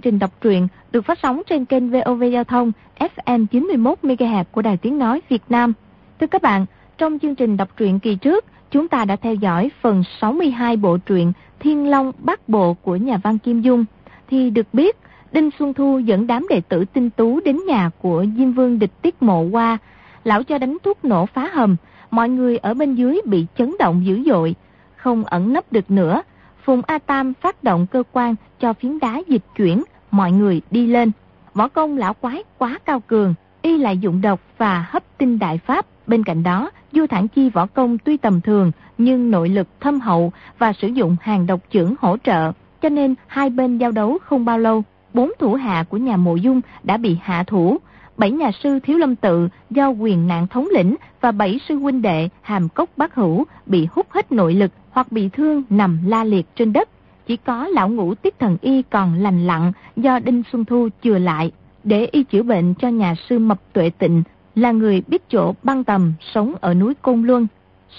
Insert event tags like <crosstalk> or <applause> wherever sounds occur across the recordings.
chương trình đọc truyện được phát sóng trên kênh VOV Giao thông FM 91 MHz của Đài Tiếng nói Việt Nam. Thưa các bạn, trong chương trình đọc truyện kỳ trước, chúng ta đã theo dõi phần 62 bộ truyện Thiên Long Bát Bộ của nhà văn Kim Dung. Thì được biết, Đinh Xuân Thu dẫn đám đệ tử tinh tú đến nhà của Diêm Vương địch tiết mộ qua. Lão cho đánh thuốc nổ phá hầm, mọi người ở bên dưới bị chấn động dữ dội, không ẩn nấp được nữa. Phùng A Tam phát động cơ quan cho phiến đá dịch chuyển, mọi người đi lên. Võ công lão quái quá cao cường, y lại dụng độc và hấp tinh đại pháp. Bên cạnh đó, Du Thản Chi võ công tuy tầm thường, nhưng nội lực thâm hậu và sử dụng hàng độc trưởng hỗ trợ, cho nên hai bên giao đấu không bao lâu, bốn thủ hạ của nhà mộ dung đã bị hạ thủ. Bảy nhà sư Thiếu Lâm Tự do quyền nạn thống lĩnh và bảy sư huynh đệ hàm cốc bác hữu bị hút hết nội lực hoặc bị thương nằm la liệt trên đất. Chỉ có lão ngũ tiết thần y còn lành lặng do Đinh Xuân Thu chừa lại để y chữa bệnh cho nhà sư Mập Tuệ Tịnh là người biết chỗ băng tầm sống ở núi Côn Luân.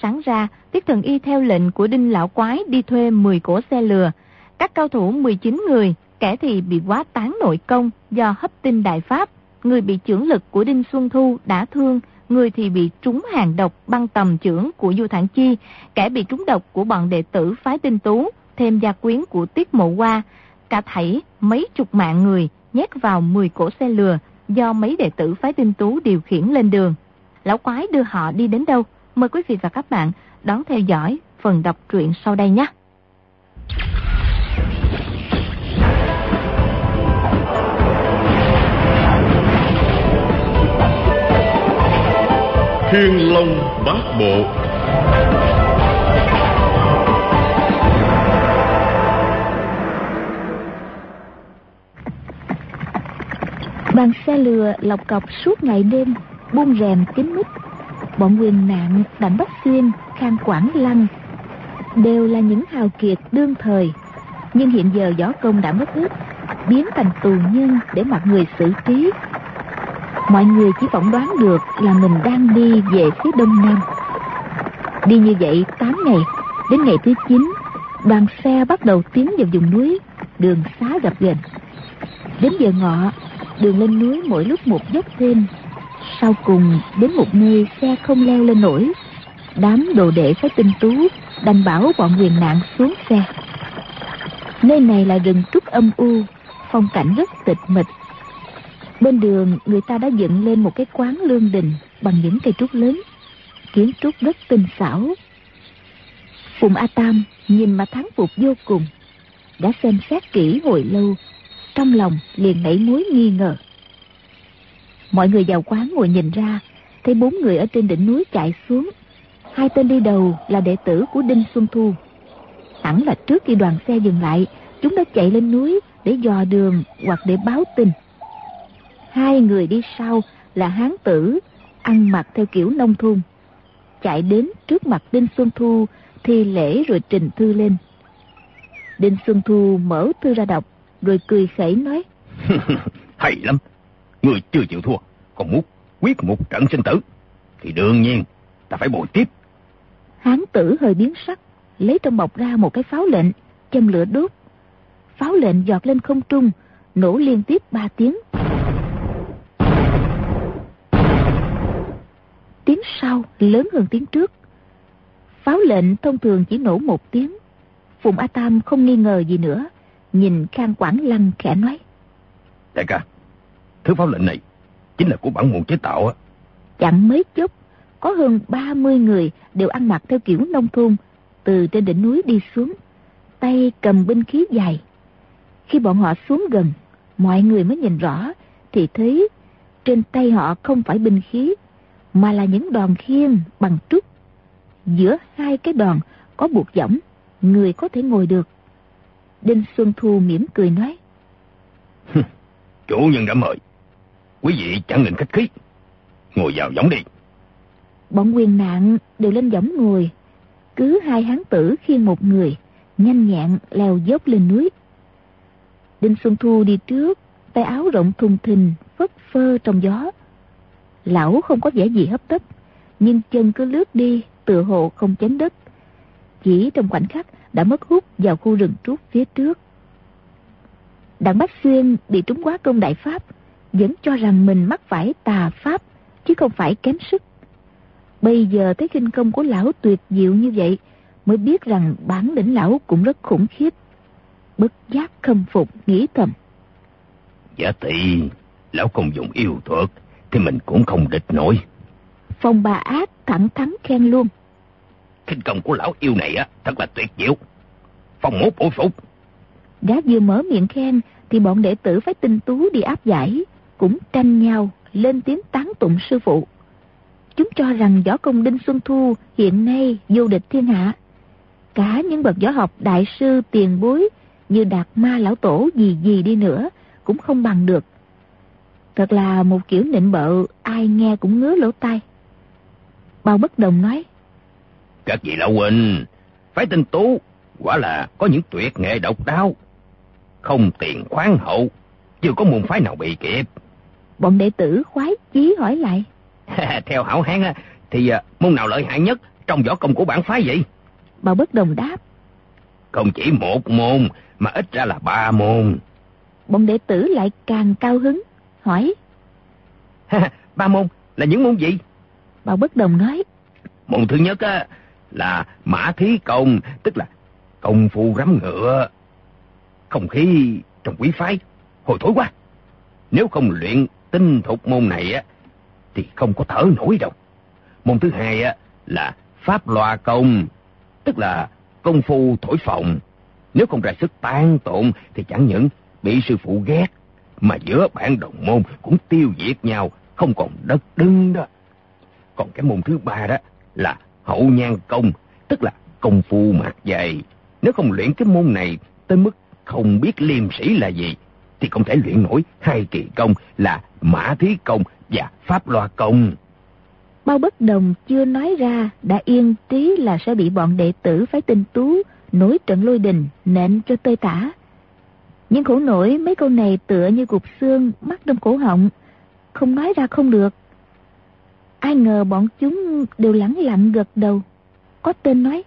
Sáng ra, Tiết Thần Y theo lệnh của Đinh Lão Quái đi thuê 10 cỗ xe lừa. Các cao thủ 19 người, kẻ thì bị quá tán nội công do hấp tinh đại pháp, người bị trưởng lực của Đinh Xuân Thu đã thương, người thì bị trúng hàng độc băng tầm trưởng của Du Thản Chi, kẻ bị trúng độc của bọn đệ tử phái tinh tú, thêm gia quyến của Tiết Mộ Hoa, cả thảy mấy chục mạng người nhét vào 10 cổ xe lừa do mấy đệ tử phái tinh tú điều khiển lên đường. Lão quái đưa họ đi đến đâu? Mời quý vị và các bạn đón theo dõi phần đọc truyện sau đây nhé. Thiên Long Bát Bộ Đoàn xe lừa lọc cọc suốt ngày đêm, Buông rèm kín mít. Bọn quyền nạn Đặng Bắc Xuyên Khang Quảng Lăng Đều là những hào kiệt đương thời. Nhưng hiện giờ võ công đã mất hết Biến thành tù nhân để mặc người xử trí. Mọi người chỉ phỏng đoán được là mình đang đi về phía đông nam. Đi như vậy 8 ngày, Đến ngày thứ 9 Đoàn xe bắt đầu tiến vào vùng núi, Đường xá gặp gần Đến giờ ngọ Đường lên núi mỗi lúc một dốc thêm. Sau cùng, đến một nơi xe không leo lên nổi, Đám đồ đệ phái tinh tú Đành bảo bọn quyền nạn xuống xe. Nơi này là rừng trúc âm u, Phong cảnh rất tịch mịch. Bên đường, người ta đã dựng lên một cái quán lương đình Bằng những cây trúc lớn, Kiến trúc rất tinh xảo. Phùng A Tam nhìn mà thắng phục vô cùng, Đã xem xét kỹ hồi lâu trong lòng liền nảy mối nghi ngờ. Mọi người vào quán ngồi nhìn ra, thấy bốn người ở trên đỉnh núi chạy xuống. Hai tên đi đầu là đệ tử của đinh xuân thu. Hẳn là trước khi đoàn xe dừng lại, chúng đã chạy lên núi để dò đường hoặc để báo tin. Hai người đi sau là hán tử, ăn mặc theo kiểu nông thôn. Chạy đến trước mặt đinh xuân thu thi lễ rồi trình thư lên. Đinh xuân thu mở thư ra đọc rồi cười khẩy nói. <laughs> Hay lắm. Người chưa chịu thua còn muốn quyết một trận sinh tử thì đương nhiên ta phải bồi tiếp. Hán tử hơi biến sắc lấy trong bọc ra một cái pháo lệnh châm lửa đốt. Pháo lệnh giọt lên không trung nổ liên tiếp ba tiếng. Tiếng sau lớn hơn tiếng trước. Pháo lệnh thông thường chỉ nổ một tiếng. Phùng a tam không nghi ngờ gì nữa nhìn Khang Quảng Lăng khẽ nói. Đại ca, thứ pháo lệnh này chính là của bản nguồn chế tạo á. Chẳng mấy chốc, có hơn 30 người đều ăn mặc theo kiểu nông thôn, từ trên đỉnh núi đi xuống, tay cầm binh khí dài. Khi bọn họ xuống gần, mọi người mới nhìn rõ, thì thấy trên tay họ không phải binh khí, mà là những đòn khiên bằng trúc. Giữa hai cái đòn có buộc võng, người có thể ngồi được. Đinh Xuân Thu mỉm cười nói. Chủ nhân đã mời. Quý vị chẳng nên khách khí. Ngồi vào võng đi. Bọn quyền nạn đều lên võng ngồi. Cứ hai hán tử khiêng một người, nhanh nhẹn leo dốc lên núi. Đinh Xuân Thu đi trước, tay áo rộng thùng thình, phất phơ trong gió. Lão không có vẻ gì hấp tấp, nhưng chân cứ lướt đi, tựa hộ không chém đất. Chỉ trong khoảnh khắc đã mất hút vào khu rừng trúc phía trước. Đặng Bách Xuyên bị trúng quá công đại pháp, vẫn cho rằng mình mắc phải tà pháp, chứ không phải kém sức. Bây giờ thấy kinh công của lão tuyệt diệu như vậy, mới biết rằng bản lĩnh lão cũng rất khủng khiếp. Bất giác khâm phục, nghĩ thầm. Giả tỷ, lão không dùng yêu thuật, thì mình cũng không địch nổi. Phong bà ác thẳng thắn khen luôn. Kinh công của lão yêu này á, thật là tuyệt diệu. Phong mốt bổ phục. Gã vừa mở miệng khen, thì bọn đệ tử phải tinh tú đi áp giải, cũng tranh nhau, lên tiếng tán tụng sư phụ. Chúng cho rằng võ công Đinh Xuân Thu hiện nay vô địch thiên hạ. Cả những bậc võ học đại sư tiền bối như Đạt Ma Lão Tổ gì gì đi nữa cũng không bằng được. Thật là một kiểu nịnh bợ ai nghe cũng ngứa lỗ tai. Bao bất đồng nói. Các vị lão huynh, phải tinh tú, quả là có những tuyệt nghệ độc đáo. Không tiền khoáng hậu, chưa có môn phái nào bị kịp. Bọn đệ tử khoái chí hỏi lại. <laughs> Theo hảo hán thì à, môn nào lợi hại nhất trong võ công của bản phái vậy? Bao bất đồng đáp. Không chỉ một môn, mà ít ra là ba môn. Bọn đệ tử lại càng cao hứng, hỏi. <laughs> ba môn là những môn gì? Bao bất đồng nói. Môn thứ nhất á, là mã thí công, tức là công phu rắm ngựa. Không khí trong quý phái, hồi thối quá. Nếu không luyện tinh thục môn này á, thì không có thở nổi đâu. Môn thứ hai á, là pháp loa công, tức là công phu thổi phồng. Nếu không ra sức tan tộn thì chẳng những bị sư phụ ghét, mà giữa bạn đồng môn cũng tiêu diệt nhau, không còn đất đứng đó. Còn cái môn thứ ba đó là hậu nhan công, tức là công phu mặt dày. Nếu không luyện cái môn này tới mức không biết liêm sĩ là gì, thì không thể luyện nổi hai kỳ công là mã thí công và pháp loa công. Bao bất đồng chưa nói ra đã yên trí là sẽ bị bọn đệ tử phái tinh tú nổi trận lôi đình nện cho tơi tả. Nhưng khổ nổi mấy câu này tựa như cục xương mắc trong cổ họng, không nói ra không được. Ai ngờ bọn chúng đều lẳng lặng gật đầu. Có tên nói.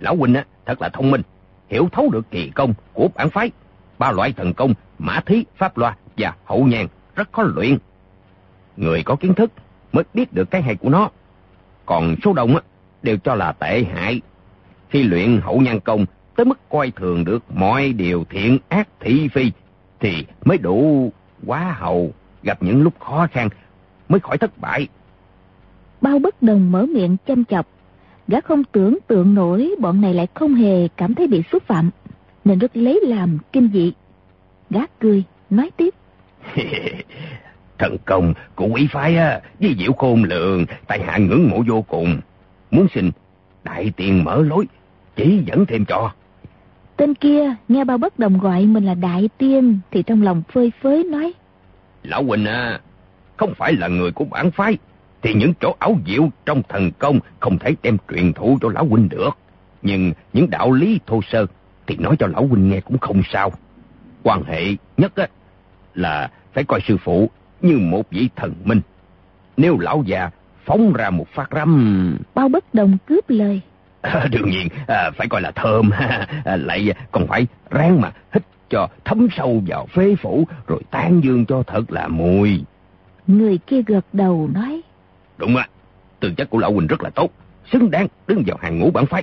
Lão huynh á, thật là thông minh, hiểu thấu được kỳ công của bản phái. Ba loại thần công, mã thí, pháp loa và hậu nhàn rất khó luyện. Người có kiến thức mới biết được cái hay của nó. Còn số đông á, đều cho là tệ hại. Khi luyện hậu nhan công tới mức coi thường được mọi điều thiện ác thị phi, thì mới đủ quá hầu gặp những lúc khó khăn mới khỏi thất bại. Bao bất đồng mở miệng chăm chọc, gã không tưởng tượng nổi bọn này lại không hề cảm thấy bị xúc phạm, nên rất lấy làm kinh dị. Gã cười, nói tiếp. <laughs> Thần công của quý phái á, với diệu khôn lượng, tại hạ ngưỡng mộ vô cùng. Muốn xin đại tiền mở lối, chỉ dẫn thêm cho. Tên kia nghe bao bất đồng gọi mình là đại tiên thì trong lòng phơi phới nói. Lão Huynh à, không phải là người của bản phái, thì những chỗ ảo diệu trong thần công không thể đem truyền thụ cho Lão Huynh được. Nhưng những đạo lý thô sơ thì nói cho Lão Huynh nghe cũng không sao. Quan hệ nhất á, là phải coi sư phụ như một vị thần minh. Nếu lão già phóng ra một phát răm... Bao bất đồng cướp lời. À, <laughs> đương nhiên, à, phải coi là thơm, à, <laughs> lại còn phải ráng mà hít cho thấm sâu vào phế phủ, rồi tan dương cho thật là mùi. Người kia gật đầu nói. Đúng á, tư chất của lão Quỳnh rất là tốt, xứng đáng đứng vào hàng ngũ bản phái.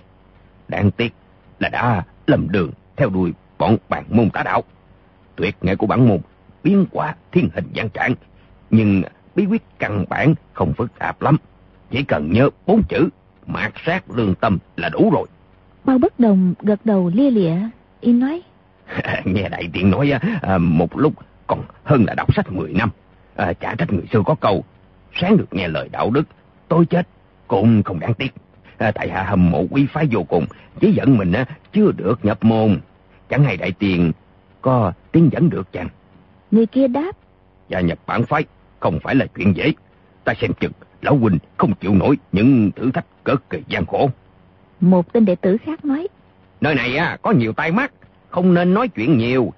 Đáng tiếc là đã lầm đường theo đuôi bọn bạn môn tả đạo. Tuyệt nghệ của bản môn biến hóa thiên hình gian trạng, nhưng bí quyết căn bản không phức tạp lắm. Chỉ cần nhớ bốn chữ mạt sát lương tâm là đủ rồi. Bao bất đồng gật đầu lia lịa, y nói. <laughs> Nghe đại tiện nói à, một lúc còn hơn là đọc sách 10 năm. À, chả trách người xưa có câu, sáng được nghe lời đạo đức, tôi chết cũng không đáng tiếc. À, tại hạ hâm mộ quý phái vô cùng, chỉ dẫn mình à, chưa được nhập môn. Chẳng hay đại tiền có tiến dẫn được chăng? Người kia đáp. Gia nhập bản phái không phải là chuyện dễ. Ta xem chừng lão huynh không chịu nổi những thử thách cực kỳ gian khổ. Một tên đệ tử khác nói. Nơi này á, có nhiều tai mắt, không nên nói chuyện nhiều.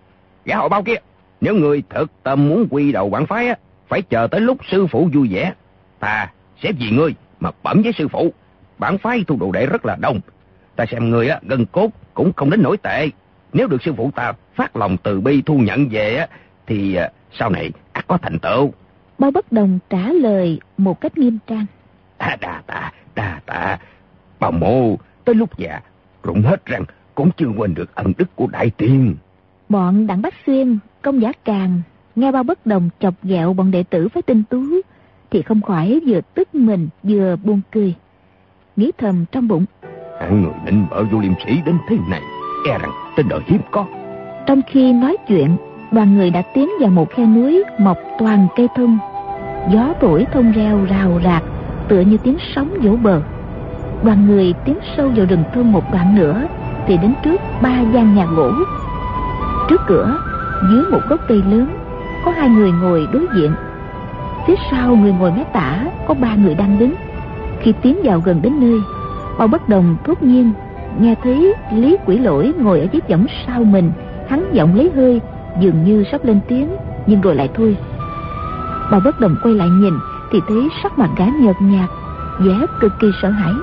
Gã họ bao kia, nếu người thật tâm muốn quy đầu bản phái á, phải chờ tới lúc sư phụ vui vẻ. Ta sẽ vì ngươi mà bẩm với sư phụ. Bản phái thu đồ đệ rất là đông. Ta xem người á, gần cốt cũng không đến nổi tệ. nếu được sư phụ ta phát lòng từ bi thu nhận về á, thì à, sau này ắt có thành tựu. Bao bất đồng trả lời một cách nghiêm trang. À, đà tạ, đà tạ. Bà mô, tới lúc già, rụng hết răng, cũng chưa quên được ân đức của đại tiên. Bọn Đặng Bách Xuyên, công giả càng, nghe bao bất đồng chọc ghẹo bọn đệ tử với tinh tú, thì không khỏi vừa tức mình vừa buồn cười. Nghĩ thầm trong bụng. Hạng người nịnh bợ vô liêm sĩ đến thế này, e rằng trên đời hiếm có. Trong khi nói chuyện, đoàn người đã tiến vào một khe núi mọc toàn cây thông. Gió thổi thông reo rào rạc, tựa như tiếng sóng vỗ bờ. Đoàn người tiến sâu vào rừng thông một đoạn nữa, thì đến trước ba gian nhà gỗ. Trước cửa, dưới một gốc cây lớn, có hai người ngồi đối diện. Phía sau người ngồi mé tả, có ba người đang đứng. Khi tiến vào gần đến nơi, bao bất đồng thốt nhiên nghe thấy lý quỷ lỗi ngồi ở chiếc võng sau mình hắn giọng lấy hơi dường như sắp lên tiếng nhưng rồi lại thôi bao bất đồng quay lại nhìn thì thấy sắc mặt gã nhợt nhạt vẻ cực kỳ sợ hãi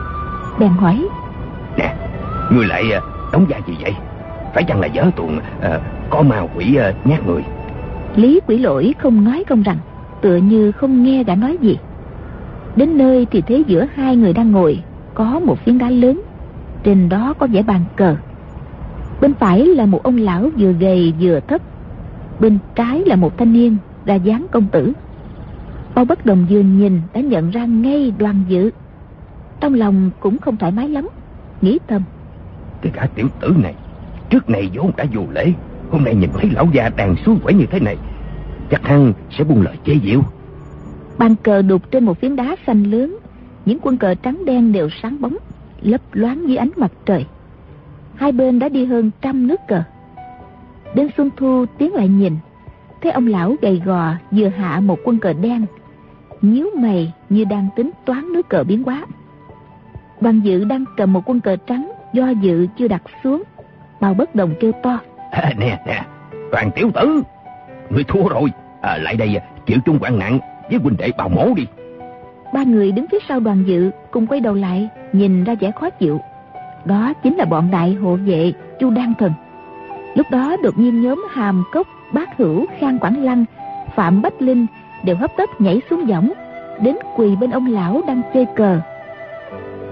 bèn hỏi nè người lại à, đóng vai gì vậy phải chăng là dở tuồng à, có ma quỷ à, nhát người. Lý quỷ lỗi không nói không rằng tựa như không nghe đã nói gì. Đến nơi thì thấy giữa hai người đang ngồi có một phiến đá lớn trên đó có vẽ bàn cờ. Bên phải là một ông lão vừa gầy vừa thấp bên trái là một thanh niên ra dáng công tử. Bao bất đồng vừa nhìn đã nhận ra ngay đoàn dự. Trong lòng cũng không thoải mái lắm nghĩ thầm. Cái gã tiểu tử này trước này vốn đã vô lễ hôm nay nhìn thấy lão già đàn suối quẩy như thế này, chắc hẳn sẽ buông lời chế giễu. Bàn cờ đục trên một phiến đá xanh lớn, những quân cờ trắng đen đều sáng bóng, lấp loáng dưới ánh mặt trời. Hai bên đã đi hơn trăm nước cờ. Đến xuân thu, tiến lại nhìn, thấy ông lão gầy gò vừa hạ một quân cờ đen, nhíu mày như đang tính toán nước cờ biến hóa. Đoàn dự đang cầm một quân cờ trắng do dự chưa đặt xuống, bao bất đồng kêu to à, <laughs> nè nè đoàn tiểu tử. Người thua rồi. À, lại đây chịu chung quản nặng với huynh đệ bào mổ đi. Ba người đứng phía sau đoàn dự cùng quay đầu lại nhìn ra vẻ khó chịu. Đó chính là bọn đại hộ vệ chu đan thần. Lúc đó đột nhiên nhóm hàm cốc bác hữu khang quảng lăng phạm bách linh đều hấp tấp nhảy xuống võng đến quỳ bên ông lão đang chơi cờ.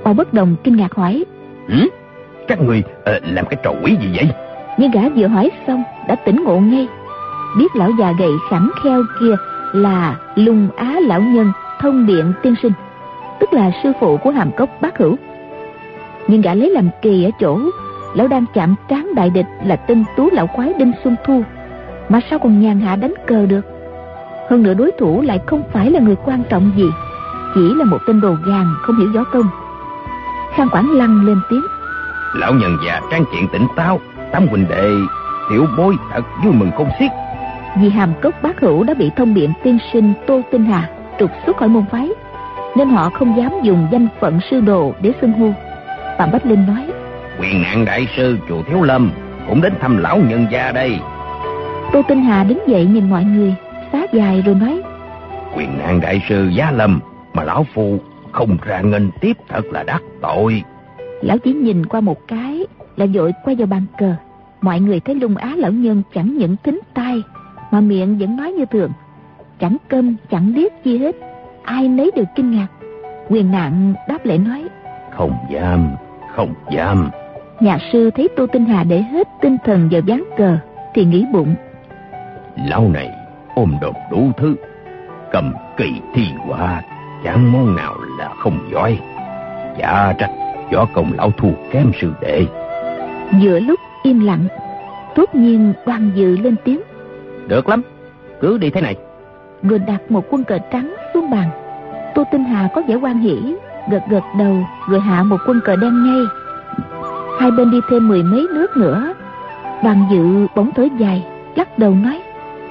Bao bất đồng kinh ngạc hỏi ừ? các người uh, làm cái trò quỷ gì vậy nhưng gã vừa hỏi xong, đã tỉnh ngộ ngay. Biết lão già gầy khẳng kheo kia là lùng á lão nhân, thông điện tiên sinh, tức là sư phụ của hàm cốc bác hữu. Nhưng gã lấy làm kỳ ở chỗ, lão đang chạm trán đại địch là tinh tú lão quái đinh xuân thu, mà sao còn nhàn hạ đánh cờ được? Hơn nữa đối thủ lại không phải là người quan trọng gì, chỉ là một tên đồ gàng không hiểu gió công. Khang quản lăng lên tiếng. Lão nhân già trang chuyện tỉnh táo tám huynh đệ tiểu bối thật vui mừng không xiết. Vì hàm cốc bác hữu đã bị thông biện tiên sinh tô tinh hà trục xuất khỏi môn phái nên họ không dám dùng danh phận sư đồ để xưng hô. Phạm bách linh nói quyền nạn đại sư chùa thiếu lâm cũng đến thăm lão nhân gia đây. Tô tinh hà đứng dậy nhìn mọi người xá dài rồi nói quyền nạn đại sư giá lâm mà lão phu không ra nghênh tiếp thật là đắc tội. Lão chỉ nhìn qua một cái là vội quay vào bàn cờ. Mọi người thấy lung á lão nhân chẳng những thính tai mà miệng vẫn nói như thường. Chẳng câm chẳng điếc chi hết ai nấy đều kinh ngạc. Quyền nạn đáp lễ nói không dám không dám. Nhà sư thấy tô tinh hà để hết tinh thần vào ván cờ thì nghĩ bụng. Lão này ôm đồm đủ thứ cầm kỳ thi họa chẳng món nào là không giỏi. Chả trách võ công lão thua kém sư đệ giữa lúc im lặng tốt nhiên đoan dự lên tiếng. Được lắm cứ đi thế này. Rồi đặt một quân cờ trắng xuống bàn. Tô tinh hà có vẻ quan hỷ gật gật đầu rồi hạ một quân cờ đen ngay. Hai bên đi thêm mười mấy nước nữa. Đoàn dự bóng thở dài lắc đầu nói.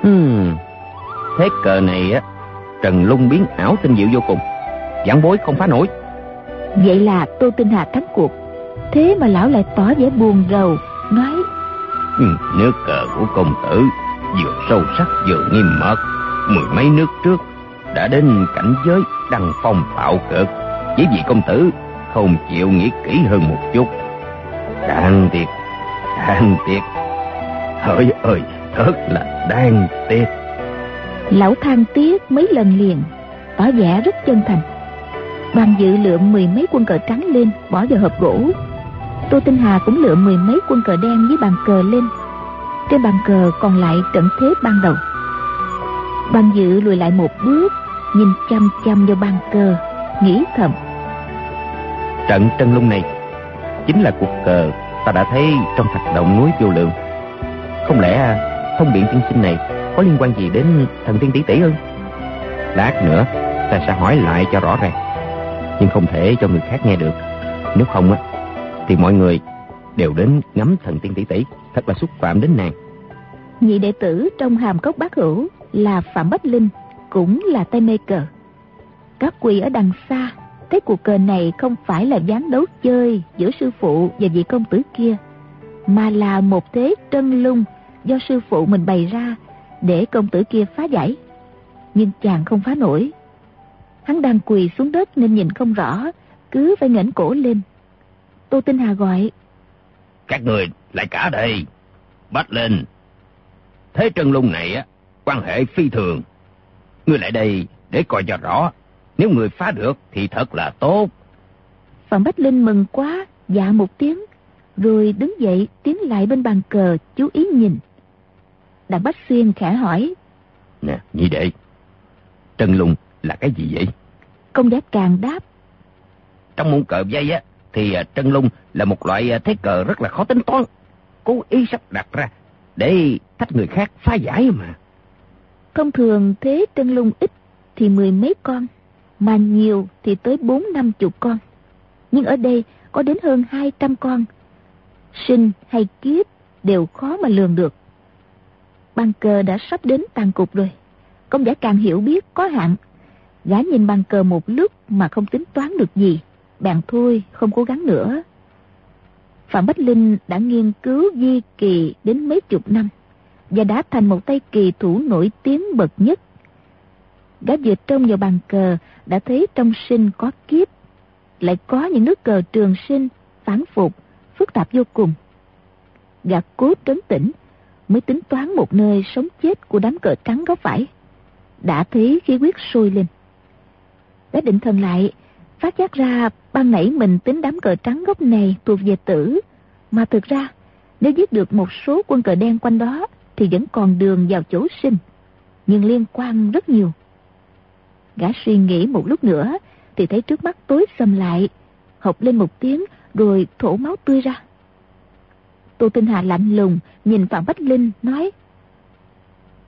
Hmm, thế cờ này á trần lung biến ảo tinh diệu vô cùng. Giảng bối không phá nổi. Vậy là tô tinh hà thắng cuộc thế mà lão lại tỏ vẻ buồn rầu nói ừ, nước cờ của công tử vừa sâu sắc vừa nghiêm mật mười mấy nước trước đã đến cảnh giới đăng phong bạo cực chỉ vì công tử không chịu nghĩ kỹ hơn một chút đáng tiếc đáng tiếc Hỡi ơi, thật là đáng tiếc. Lão than tiếc mấy lần liền, tỏ vẻ rất chân thành. Bàn dự lượm mười mấy quân cờ trắng lên, bỏ vào hộp gỗ. Tô Tinh Hà cũng lựa mười mấy quân cờ đen với bàn cờ lên. Trên bàn cờ còn lại trận thế ban đầu. Bàn dự lùi lại một bước, nhìn chăm chăm vào bàn cờ, nghĩ thầm. Trận Trân Lung này chính là cuộc cờ ta đã thấy trong thạch động núi vô lượng. Không lẽ thông biện tiên sinh này có liên quan gì đến thần tiên tỷ tỷ ư? Lát nữa ta sẽ hỏi lại cho rõ ràng. Nhưng không thể cho người khác nghe được. Nếu không á, thì mọi người đều đến ngắm thần tiên tỷ tỷ. Thật là xúc phạm đến nàng. Nhị đệ tử trong hàm cốc bác hữu là Phạm Bách Linh, cũng là tay mê cờ. Các quỳ ở đằng xa, thấy cuộc cờ này không phải là gián đấu chơi giữa sư phụ và vị công tử kia, mà là một thế trân lung do sư phụ mình bày ra để công tử kia phá giải. Nhưng chàng không phá nổi. Hắn đang quỳ xuống đất nên nhìn không rõ, cứ phải ngẩng cổ lên. Tô Tinh Hà gọi. Các người lại cả đây. Bắt lên. Thế trân lung này á, quan hệ phi thường. Ngươi lại đây để coi cho rõ. Nếu người phá được thì thật là tốt. Phạm Bách Linh mừng quá, dạ một tiếng, rồi đứng dậy tiến lại bên bàn cờ chú ý nhìn. Đặng Bách Xuyên khẽ hỏi. Nè, nhị đệ, trân lung là cái gì vậy? Công giá càng đáp. Trong môn cờ dây á, thì chân trân lung là một loại à, thế cờ rất là khó tính toán. Cố ý sắp đặt ra để thách người khác phá giải mà. Thông thường thế trân lung ít thì mười mấy con, mà nhiều thì tới bốn năm chục con. Nhưng ở đây có đến hơn hai trăm con. Sinh hay kiếp đều khó mà lường được. Bàn cờ đã sắp đến tàn cục rồi. Công giả càng hiểu biết có hạn. Gã nhìn bàn cờ một lúc mà không tính toán được gì bèn thôi, không cố gắng nữa. Phạm Bách Linh đã nghiên cứu di kỳ đến mấy chục năm và đã thành một tay kỳ thủ nổi tiếng bậc nhất. Gã vừa trông vào bàn cờ đã thấy trong sinh có kiếp, lại có những nước cờ trường sinh, phản phục, phức tạp vô cùng. Gã cố trấn tĩnh, mới tính toán một nơi sống chết của đám cờ trắng có phải. Đã thấy khí huyết sôi lên. đã định thần lại, phát giác ra ban nãy mình tính đám cờ trắng gốc này thuộc về tử. Mà thực ra, nếu giết được một số quân cờ đen quanh đó, thì vẫn còn đường vào chỗ sinh. Nhưng liên quan rất nhiều. Gã suy nghĩ một lúc nữa, thì thấy trước mắt tối xâm lại, hộc lên một tiếng rồi thổ máu tươi ra. Tô Tinh Hà lạnh lùng nhìn Phạm Bách Linh nói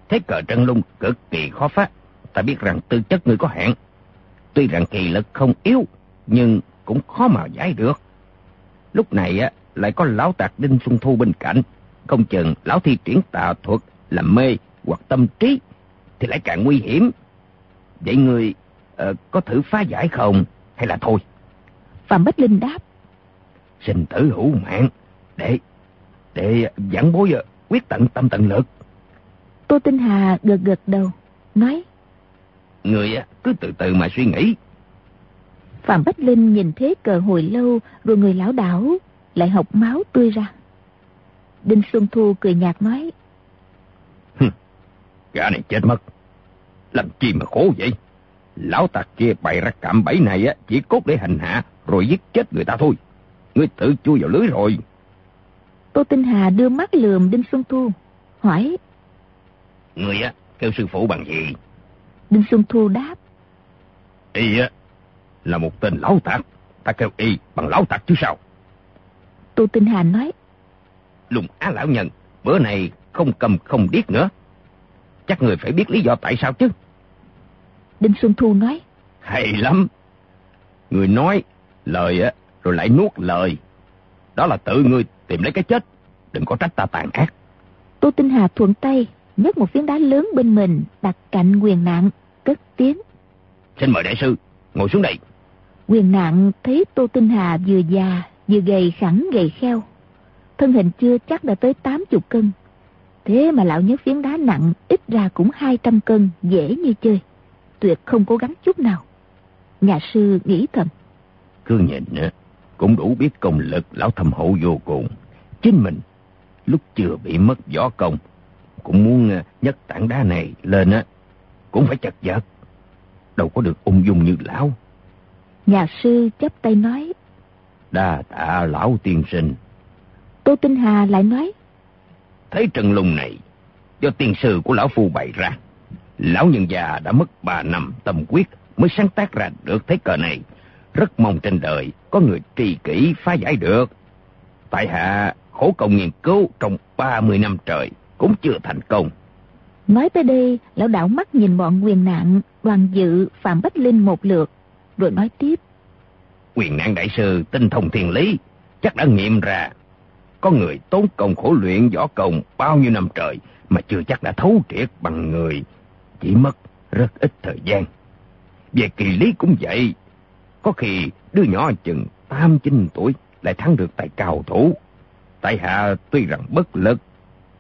Thế cờ trân lung cực kỳ khó phá. Ta biết rằng tư chất người có hạn. Tuy rằng kỳ lực không yếu, nhưng cũng khó mà giải được. Lúc này á lại có lão tạc Đinh Xuân Thu bên cạnh. Không chừng lão thi triển tà thuật làm mê hoặc tâm trí thì lại càng nguy hiểm. Vậy người uh, có thử phá giải không hay là thôi? Phạm Bách Linh đáp. Sinh tử hữu mạng để để giảng bối quyết tận tâm tận lực. Tô Tinh Hà gật gật đầu, nói. Người cứ từ từ mà suy nghĩ. Phạm Bách Linh nhìn thế cờ hồi lâu rồi người lão đảo lại học máu tươi ra. Đinh Xuân Thu cười nhạt nói. Gã này chết mất. Làm chi mà khổ vậy? Lão tặc kia bày ra cạm bẫy này á chỉ cốt để hành hạ rồi giết chết người ta thôi. Ngươi tự chui vào lưới rồi. Tô Tinh Hà đưa mắt lườm Đinh Xuân Thu, hỏi. Người á, kêu sư phụ bằng gì? Đinh Xuân Thu đáp. Y á, là một tên lão tạc. Ta kêu y bằng lão tạc chứ sao? Tô Tinh Hà nói. Lùng á lão nhân, bữa này không cầm không điếc nữa. Chắc người phải biết lý do tại sao chứ. Đinh Xuân Thu nói. Hay lắm. Người nói lời á, rồi lại nuốt lời. Đó là tự ngươi tìm lấy cái chết. Đừng có trách ta tàn ác. Tô Tinh Hà thuận tay, nhấc một phiến đá lớn bên mình, đặt cạnh quyền nạn, cất tiếng. Xin mời đại sư, ngồi xuống đây. Quyền nạn thấy Tô Tinh Hà vừa già, vừa gầy khẳng gầy kheo. Thân hình chưa chắc đã tới 80 cân. Thế mà lão nhấc phiến đá nặng, ít ra cũng 200 cân, dễ như chơi. Tuyệt không cố gắng chút nào. Nhà sư nghĩ thầm. Cứ nhìn á, cũng đủ biết công lực lão thâm hậu vô cùng. Chính mình lúc chưa bị mất võ công, cũng muốn ờ, nhấc tảng đá này lên á, cũng phải chật vật. Đâu có được ung dung như lão. Nhà sư chắp tay nói. Đa tạ lão tiên sinh. Tô Tinh Hà lại nói. Thấy trần lùng này, do tiên sư của lão phu bày ra. Lão nhân già đã mất ba năm tâm quyết mới sáng tác ra được thế cờ này. Rất mong trên đời có người trì kỹ phá giải được. Tại hạ khổ công nghiên cứu trong 30 năm trời cũng chưa thành công. Nói tới đây, lão đảo mắt nhìn bọn quyền nạn, đoàn dự, Phạm Bách Linh một lượt, rồi nói tiếp. Quyền nạn đại sư tinh thông thiên lý, chắc đã nghiệm ra. Có người tốn công khổ luyện võ công bao nhiêu năm trời mà chưa chắc đã thấu triệt bằng người. Chỉ mất rất ít thời gian. Về kỳ lý cũng vậy. Có khi đứa nhỏ chừng 8-9 tuổi lại thắng được tại cao thủ. Tại hạ tuy rằng bất lực,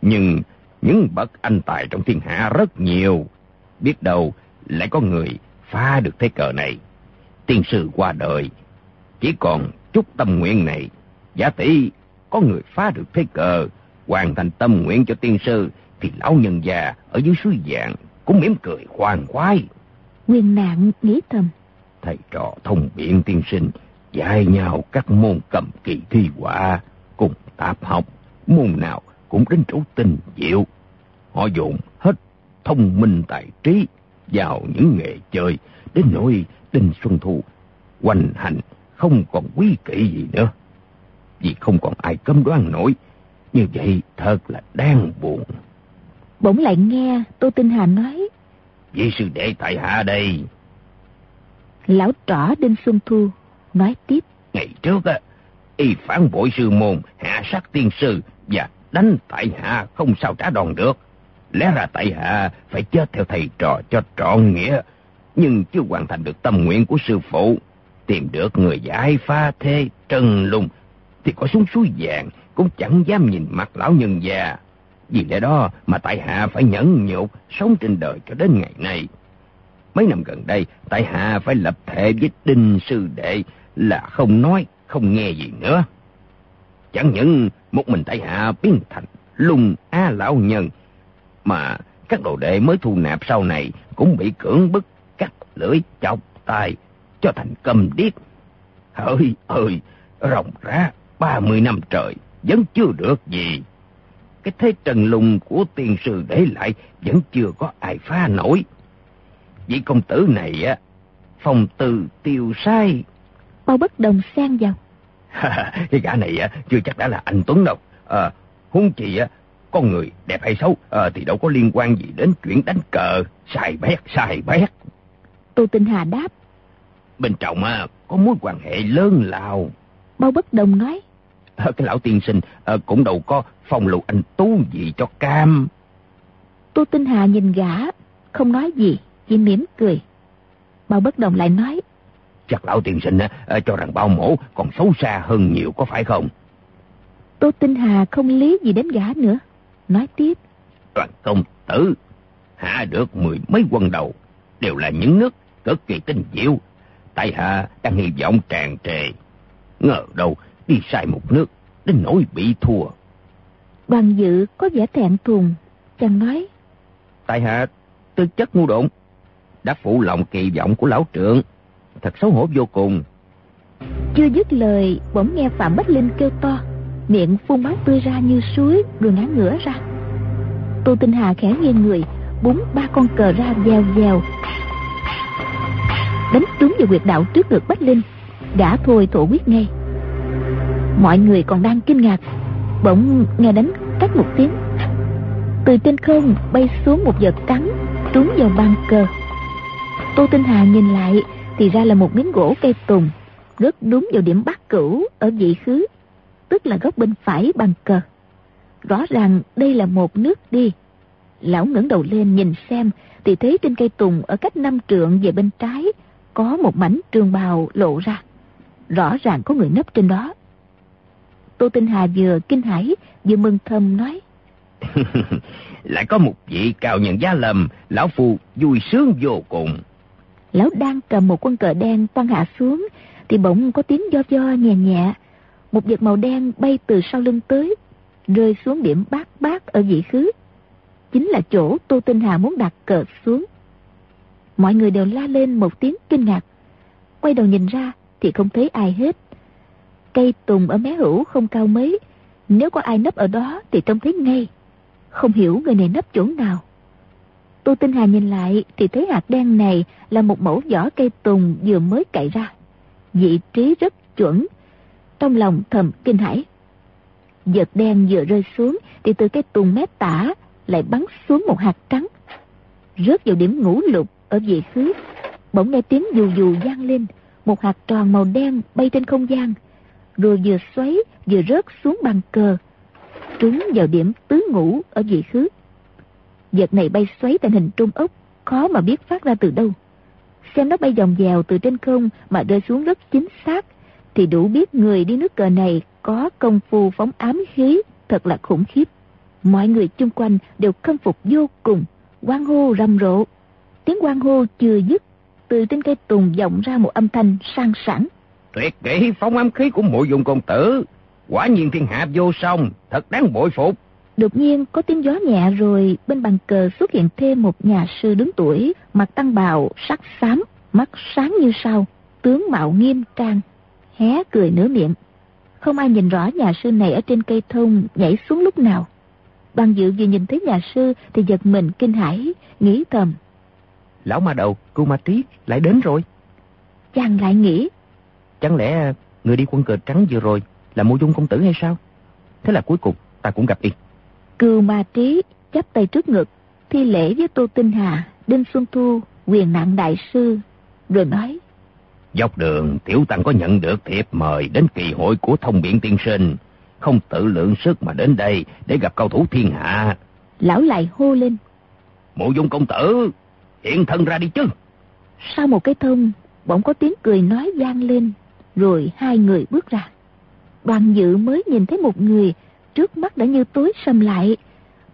nhưng những bậc anh tài trong thiên hạ rất nhiều. Biết đâu lại có người phá được thế cờ này. Tiên sư qua đời, chỉ còn chút tâm nguyện này. Giả tỷ có người phá được thế cờ, hoàn thành tâm nguyện cho tiên sư, thì lão nhân già ở dưới suối vàng cũng mỉm cười khoan khoái. Nguyên nạn nghĩ thầm. Thầy trò thông biện tiên sinh, dạy nhau các môn cầm kỳ thi họa, cùng tạp học, môn nào cũng đến chỗ tình diệu. Họ dồn hết thông minh tài trí vào những nghề chơi, đến nỗi Đinh Xuân Thu hoành hành không còn quý kỵ gì nữa. Vì không còn ai cấm đoán nổi, như vậy thật là đáng buồn. Bỗng lại nghe Tô Tinh Hà nói. Vị sư đệ tại hạ đây. Lão trỏ Đinh Xuân Thu nói tiếp. Ngày trước á, y phản bội sư môn, hạ sát tiên sư và đánh tại hạ không sao trả đòn được. Lẽ ra tại hạ phải chết theo thầy trò cho trọn nghĩa, nhưng chưa hoàn thành được tâm nguyện của sư phụ. Tìm được người giải pha thê trần lùng, thì có xuống suối vàng cũng chẳng dám nhìn mặt lão nhân già. Vì lẽ đó mà tại hạ phải nhẫn nhục sống trên đời cho đến ngày nay. Mấy năm gần đây, tại hạ phải lập thể với đinh sư đệ là không nói, không nghe gì nữa. Chẳng những một mình tại hạ biến thành lùng a lão nhân, mà các đồ đệ mới thu nạp sau này cũng bị cưỡng bức lưỡi chọc tai cho thành cầm điếc. Ơi ơi, rộng ra ba mươi năm trời vẫn chưa được gì. Cái thế trần lùng của tiền sư để lại vẫn chưa có ai phá nổi. Vị công tử này á, phòng từ tiêu sai. Bao bất đồng sang vào. cái gã này á, chưa chắc đã là anh Tuấn đâu. À, huống chi á, con người đẹp hay xấu à, thì đâu có liên quan gì đến chuyện đánh cờ. Sai bét, sai bét. Tô Tinh Hà đáp. Bên trong á, có mối quan hệ lớn lao. Bao bất đồng nói. À, cái lão tiên sinh à, cũng đâu có phong lục anh tú gì cho cam. Tô Tinh Hà nhìn gã, không nói gì, chỉ mỉm cười. Bao bất đồng lại nói. Chắc lão tiên sinh à, cho rằng bao mổ còn xấu xa hơn nhiều có phải không? Tô Tinh Hà không lý gì đến gã nữa. Nói tiếp. Đoàn công tử, hạ được mười mấy quân đầu, đều là những nước cực kỳ tinh diệu. Tại hạ đang hy vọng tràn trề. Ngờ đâu đi sai một nước, đến nỗi bị thua. Đoàn dự có vẻ thẹn thùng, chàng nói. Tại hạ tư chất ngu độn, đã phụ lòng kỳ vọng của lão trượng, thật xấu hổ vô cùng. Chưa dứt lời, bỗng nghe Phạm Bách Linh kêu to, miệng phun máu tươi ra như suối, rồi ngã ngửa ra. Tô Tinh Hà khẽ nghiêng người, búng ba con cờ ra dèo dèo. Đánh trúng vào quyệt đạo trước ngực Bách Linh, gã thôi thổ quyết ngay. Mọi người còn đang kinh ngạc, bỗng nghe đánh cách một tiếng. Từ trên không bay xuống một vật trắng, trúng vào bàn cờ. Tô Tinh Hà nhìn lại thì ra là một miếng gỗ cây tùng, rớt đúng vào điểm bắt cửu ở vị khứ, tức là góc bên phải bàn cờ. Rõ ràng đây là một nước đi. Lão ngẩng đầu lên nhìn xem thì thấy trên cây tùng ở cách năm trượng về bên trái có một mảnh trường bào lộ ra. Rõ ràng có người nấp trên đó. Tô Tinh Hà vừa kinh hãi vừa mừng thầm nói. <laughs> Lại có một vị cao nhân giá lầm, lão phu vui sướng vô cùng. Lão đang cầm một quân cờ đen toan hạ xuống, thì bỗng có tiếng do do nhẹ nhẹ. Một vật màu đen bay từ sau lưng tới. rơi xuống điểm bát bát ở vị khứ. Chính là chỗ Tô Tinh Hà muốn đặt cờ xuống. Mọi người đều la lên một tiếng kinh ngạc. Quay đầu nhìn ra thì không thấy ai hết. Cây tùng ở mé hữu không cao mấy. Nếu có ai nấp ở đó thì trông thấy ngay. Không hiểu người này nấp chỗ nào. Tô Tinh Hà nhìn lại thì thấy hạt đen này là một mẫu vỏ cây tùng vừa mới cậy ra. Vị trí rất chuẩn. Trong lòng thầm kinh hãi. Vật đen vừa rơi xuống thì từ cây tùng mé tả lại bắn xuống một hạt trắng. Rớt vào điểm ngũ lục ở vị khứ. Bỗng nghe tiếng dù dù vang lên. Một hạt tròn màu đen bay trên không gian. Rồi vừa xoáy vừa rớt xuống bàn cờ. Trúng vào điểm tứ ngũ ở vị khứ. Vật này bay xoáy thành hình trung ốc, khó mà biết phát ra từ đâu. Xem nó bay vòng vèo từ trên không mà rơi xuống rất chính xác, thì đủ biết người đi nước cờ này có công phu phóng ám khí thật là khủng khiếp. Mọi người chung quanh đều khâm phục vô cùng, quang hô rầm rộ. Tiếng quang hô chưa dứt, từ trên cây tùng vọng ra một âm thanh sang sảng. Tuyệt kỹ phóng ám khí của mộ dùng công tử, quả nhiên thiên hạ vô song, thật đáng bội phục. Đột nhiên có tiếng gió nhẹ rồi bên bàn cờ xuất hiện thêm một nhà sư đứng tuổi, mặt tăng bào, sắc xám, mắt sáng như sao, tướng mạo nghiêm trang, hé cười nửa miệng. Không ai nhìn rõ nhà sư này ở trên cây thông nhảy xuống lúc nào. Bằng dự vừa nhìn thấy nhà sư thì giật mình kinh hãi, nghĩ thầm. Lão ma đầu, cô ma trí lại đến rồi. Chàng lại nghĩ. Chẳng lẽ người đi quân cờ trắng vừa rồi là mộ dung công tử hay sao? Thế là cuối cùng ta cũng gặp y. Cừu ma trí chắp tay trước ngực, thi lễ với Tô Tinh Hà, Đinh Xuân Thu, quyền nặng đại sư, rồi nói. Dọc đường, Tiểu Tăng có nhận được thiệp mời đến kỳ hội của thông biện tiên sinh, không tự lượng sức mà đến đây để gặp cao thủ thiên hạ. Lão lại hô lên. Mộ dung công tử, hiện thân ra đi chứ. Sau một cái thông, bỗng có tiếng cười nói vang lên, rồi hai người bước ra. Đoàn dự mới nhìn thấy một người trước mắt đã như tối sầm lại.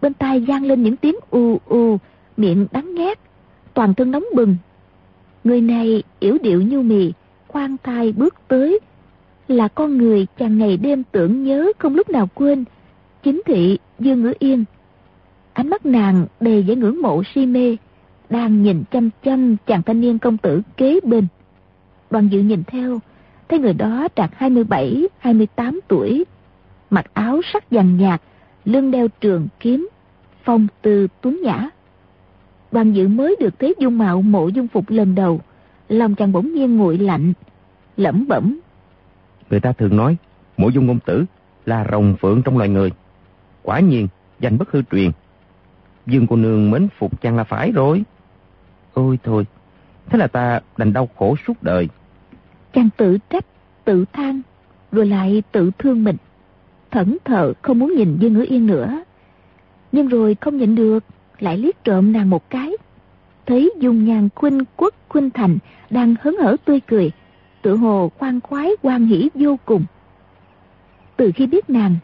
Bên tai vang lên những tiếng u u, miệng đắng ngát, toàn thân nóng bừng. Người này yểu điệu nhu mì, khoan thai bước tới. Là con người chàng ngày đêm tưởng nhớ không lúc nào quên. Chính thị Dương Ngữ Yên. Ánh mắt nàng đầy vẻ ngưỡng mộ si mê, đang nhìn chăm chăm chàng thanh niên công tử kế bên. Đoàn dự nhìn theo, thấy người đó trạc 27, 28 tuổi, mặc áo sắc vàng nhạt, lưng đeo trường kiếm, phong tư tuấn nhã. Đoàn dự mới được thấy dung mạo mộ dung phục lần đầu, lòng chàng bỗng nhiên nguội lạnh, lẩm bẩm. Người ta thường nói, mộ dung công tử là rồng phượng trong loài người. Quả nhiên, danh bất hư truyền. Dương cô nương mến phục chàng là phải rồi. Ôi thôi, thế là ta đành đau khổ suốt đời. Chàng tự trách, tự than, rồi lại tự thương mình thẫn thờ không muốn nhìn Dương Ngữ Yên nữa. Nhưng rồi không nhịn được, lại liếc trộm nàng một cái. Thấy dung nhan khuynh quốc khuynh thành đang hớn hở tươi cười, tự hồ khoan khoái quan hỷ vô cùng. Từ khi biết nàng,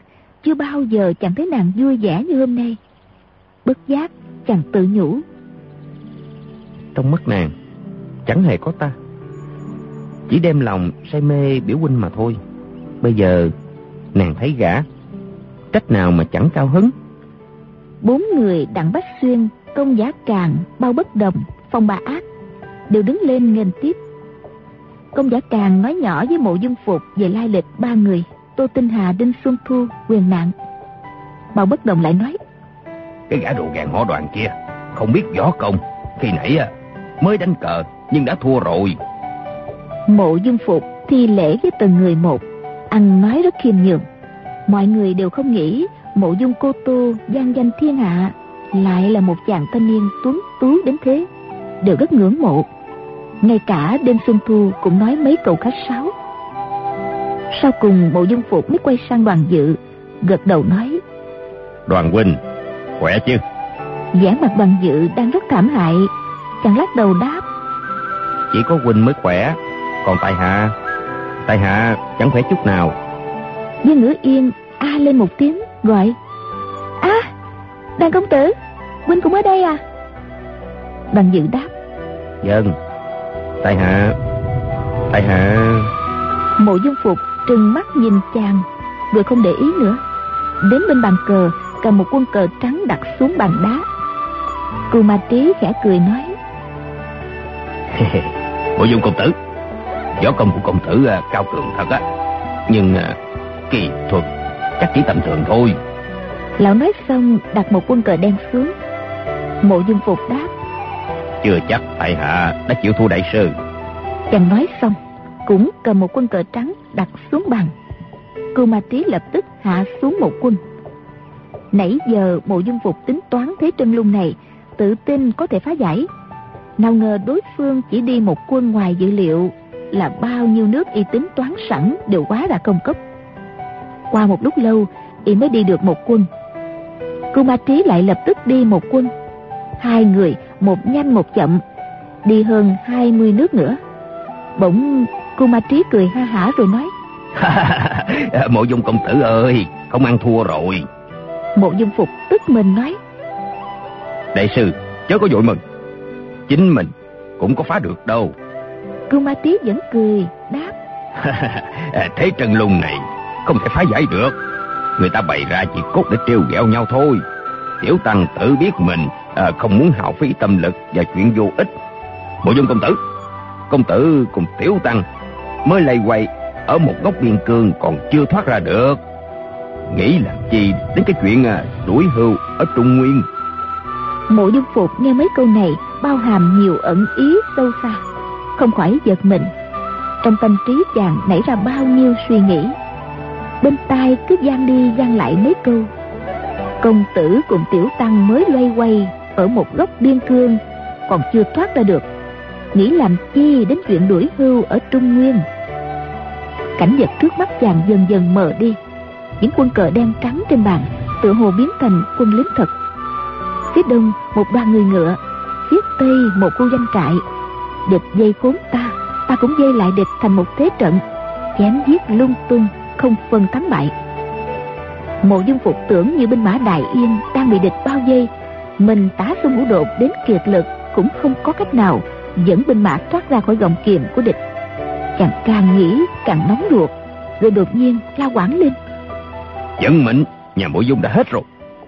chưa bao giờ chẳng thấy nàng vui vẻ như hôm nay. Bất giác, chàng tự nhủ. Trong mắt nàng, chẳng hề có ta. Chỉ đem lòng say mê biểu huynh mà thôi. Bây giờ nàng thấy gã. Trách nào mà chẳng cao hứng? Bốn người đặng bách xuyên công giá càng bao bất đồng phong bà ác đều đứng lên nghênh tiếp. Công giả càng nói nhỏ với mộ dung phục về lai lịch ba người tô tinh hà đinh xuân thu quyền nạn. Bao bất đồng lại nói cái gã đồ gàn họ đoàn kia không biết võ công. Khi nãy mới đánh cờ nhưng đã thua rồi. Mộ dung phục thi lễ với từng người một ăn nói rất khiêm nhường. Mọi người đều không nghĩ mộ dung cô tô gian danh thiên hạ lại là một chàng thanh niên tuấn tú đến thế đều rất ngưỡng mộ. Ngay cả đêm xuân thu cũng nói mấy câu khách sáo. Sau cùng mộ dung phục mới quay sang đoàn dự gật đầu nói đoàn huynh khỏe chứ? vẻ mặt đoàn dự đang rất thảm hại chàng lắc đầu đáp. Chỉ có huynh mới khỏe. Còn tại hạ? Tại hạ chẳng khỏe chút nào. Dương ngữ yên a lên một tiếng gọi. A à, đàn công tử huynh cũng ở đây à? Đàn dự đáp. Dân tại hạ tại hạ. Mộ dung phục trừng mắt nhìn chàng rồi không để ý nữa. Đến bên bàn cờ cầm một quân cờ trắng đặt xuống bàn đá. Cô ma trí khẽ cười nói <laughs> bộ dung công tử. Võ công của công tử à, cao cường thật á. Nhưng à, kỳ thuật chắc chỉ tầm thường thôi. Lão nói xong đặt một quân cờ đen xuống. Mộ dung phục đáp. Chưa chắc tại hạ đã chịu thua đại sư. Chàng nói xong cũng cầm một quân cờ trắng đặt xuống bàn. Cô ma trí lập tức hạ xuống một quân. Nãy giờ mộ dung phục tính toán thế trân lung này tự tin có thể phá giải nào ngờ đối phương chỉ đi một quân ngoài dự liệu là bao nhiêu nước y tính toán sẵn đều quá ra công cấp. Qua một lúc lâu y mới đi được một quân. Cô ma trí lại lập tức đi một quân. Hai người một nhanh một chậm đi hơn hai mươi nước nữa. Bỗng cô ma trí cười ha hả rồi nói <laughs> mộ dung công tử ơi không ăn thua rồi. Mộ dung phục tức mình nói đại sư chớ có vội mừng chính mình cũng có phá được đâu. Cô ma trí vẫn cười đáp. <laughs> Thế trần lùng này không thể phá giải được. Người ta bày ra chỉ cốt để trêu ghẹo nhau thôi. Tiểu tăng tự biết mình à, không muốn hao phí tâm lực và chuyện vô ích. Bộ dung công tử công tử cùng tiểu tăng mới lay quay ở một góc biên cương còn chưa thoát ra được. Nghĩ làm chi đến cái chuyện à, đuổi hưu ở trung nguyên. Mộ dung phục nghe mấy câu này bao hàm nhiều ẩn ý sâu xa. Không khỏi giật mình, trong tâm trí chàng nảy ra bao nhiêu suy nghĩ. Bên tai cứ gian đi gian lại mấy câu. Công tử cùng tiểu tăng mới loay quay ở một góc biên cương, còn chưa thoát ra được. Nghĩ làm chi đến chuyện đuổi hưu ở trung nguyên? Cảnh vật trước mắt chàng dần dần mờ đi. Những quân cờ đen trắng trên bàn, tựa hồ biến thành quân lính thật. Phía đông, một đoàn người ngựa phía tây một khu doanh trại. Địch dây khốn ta ta cũng dây lại địch thành một thế trận. Chém giết lung tung, không phân thắng bại. Mộ dung phục tưởng như binh mã đại yên đang bị địch bao dây mình tá xung ngũ đột đến kiệt lực cũng không có cách nào dẫn binh mã thoát ra khỏi gọng kiềm của địch. Chàng càng nghĩ, càng nóng ruột, rồi đột nhiên la quảng lên. Dẫn mệnh, nhà mộ dung đã hết rồi.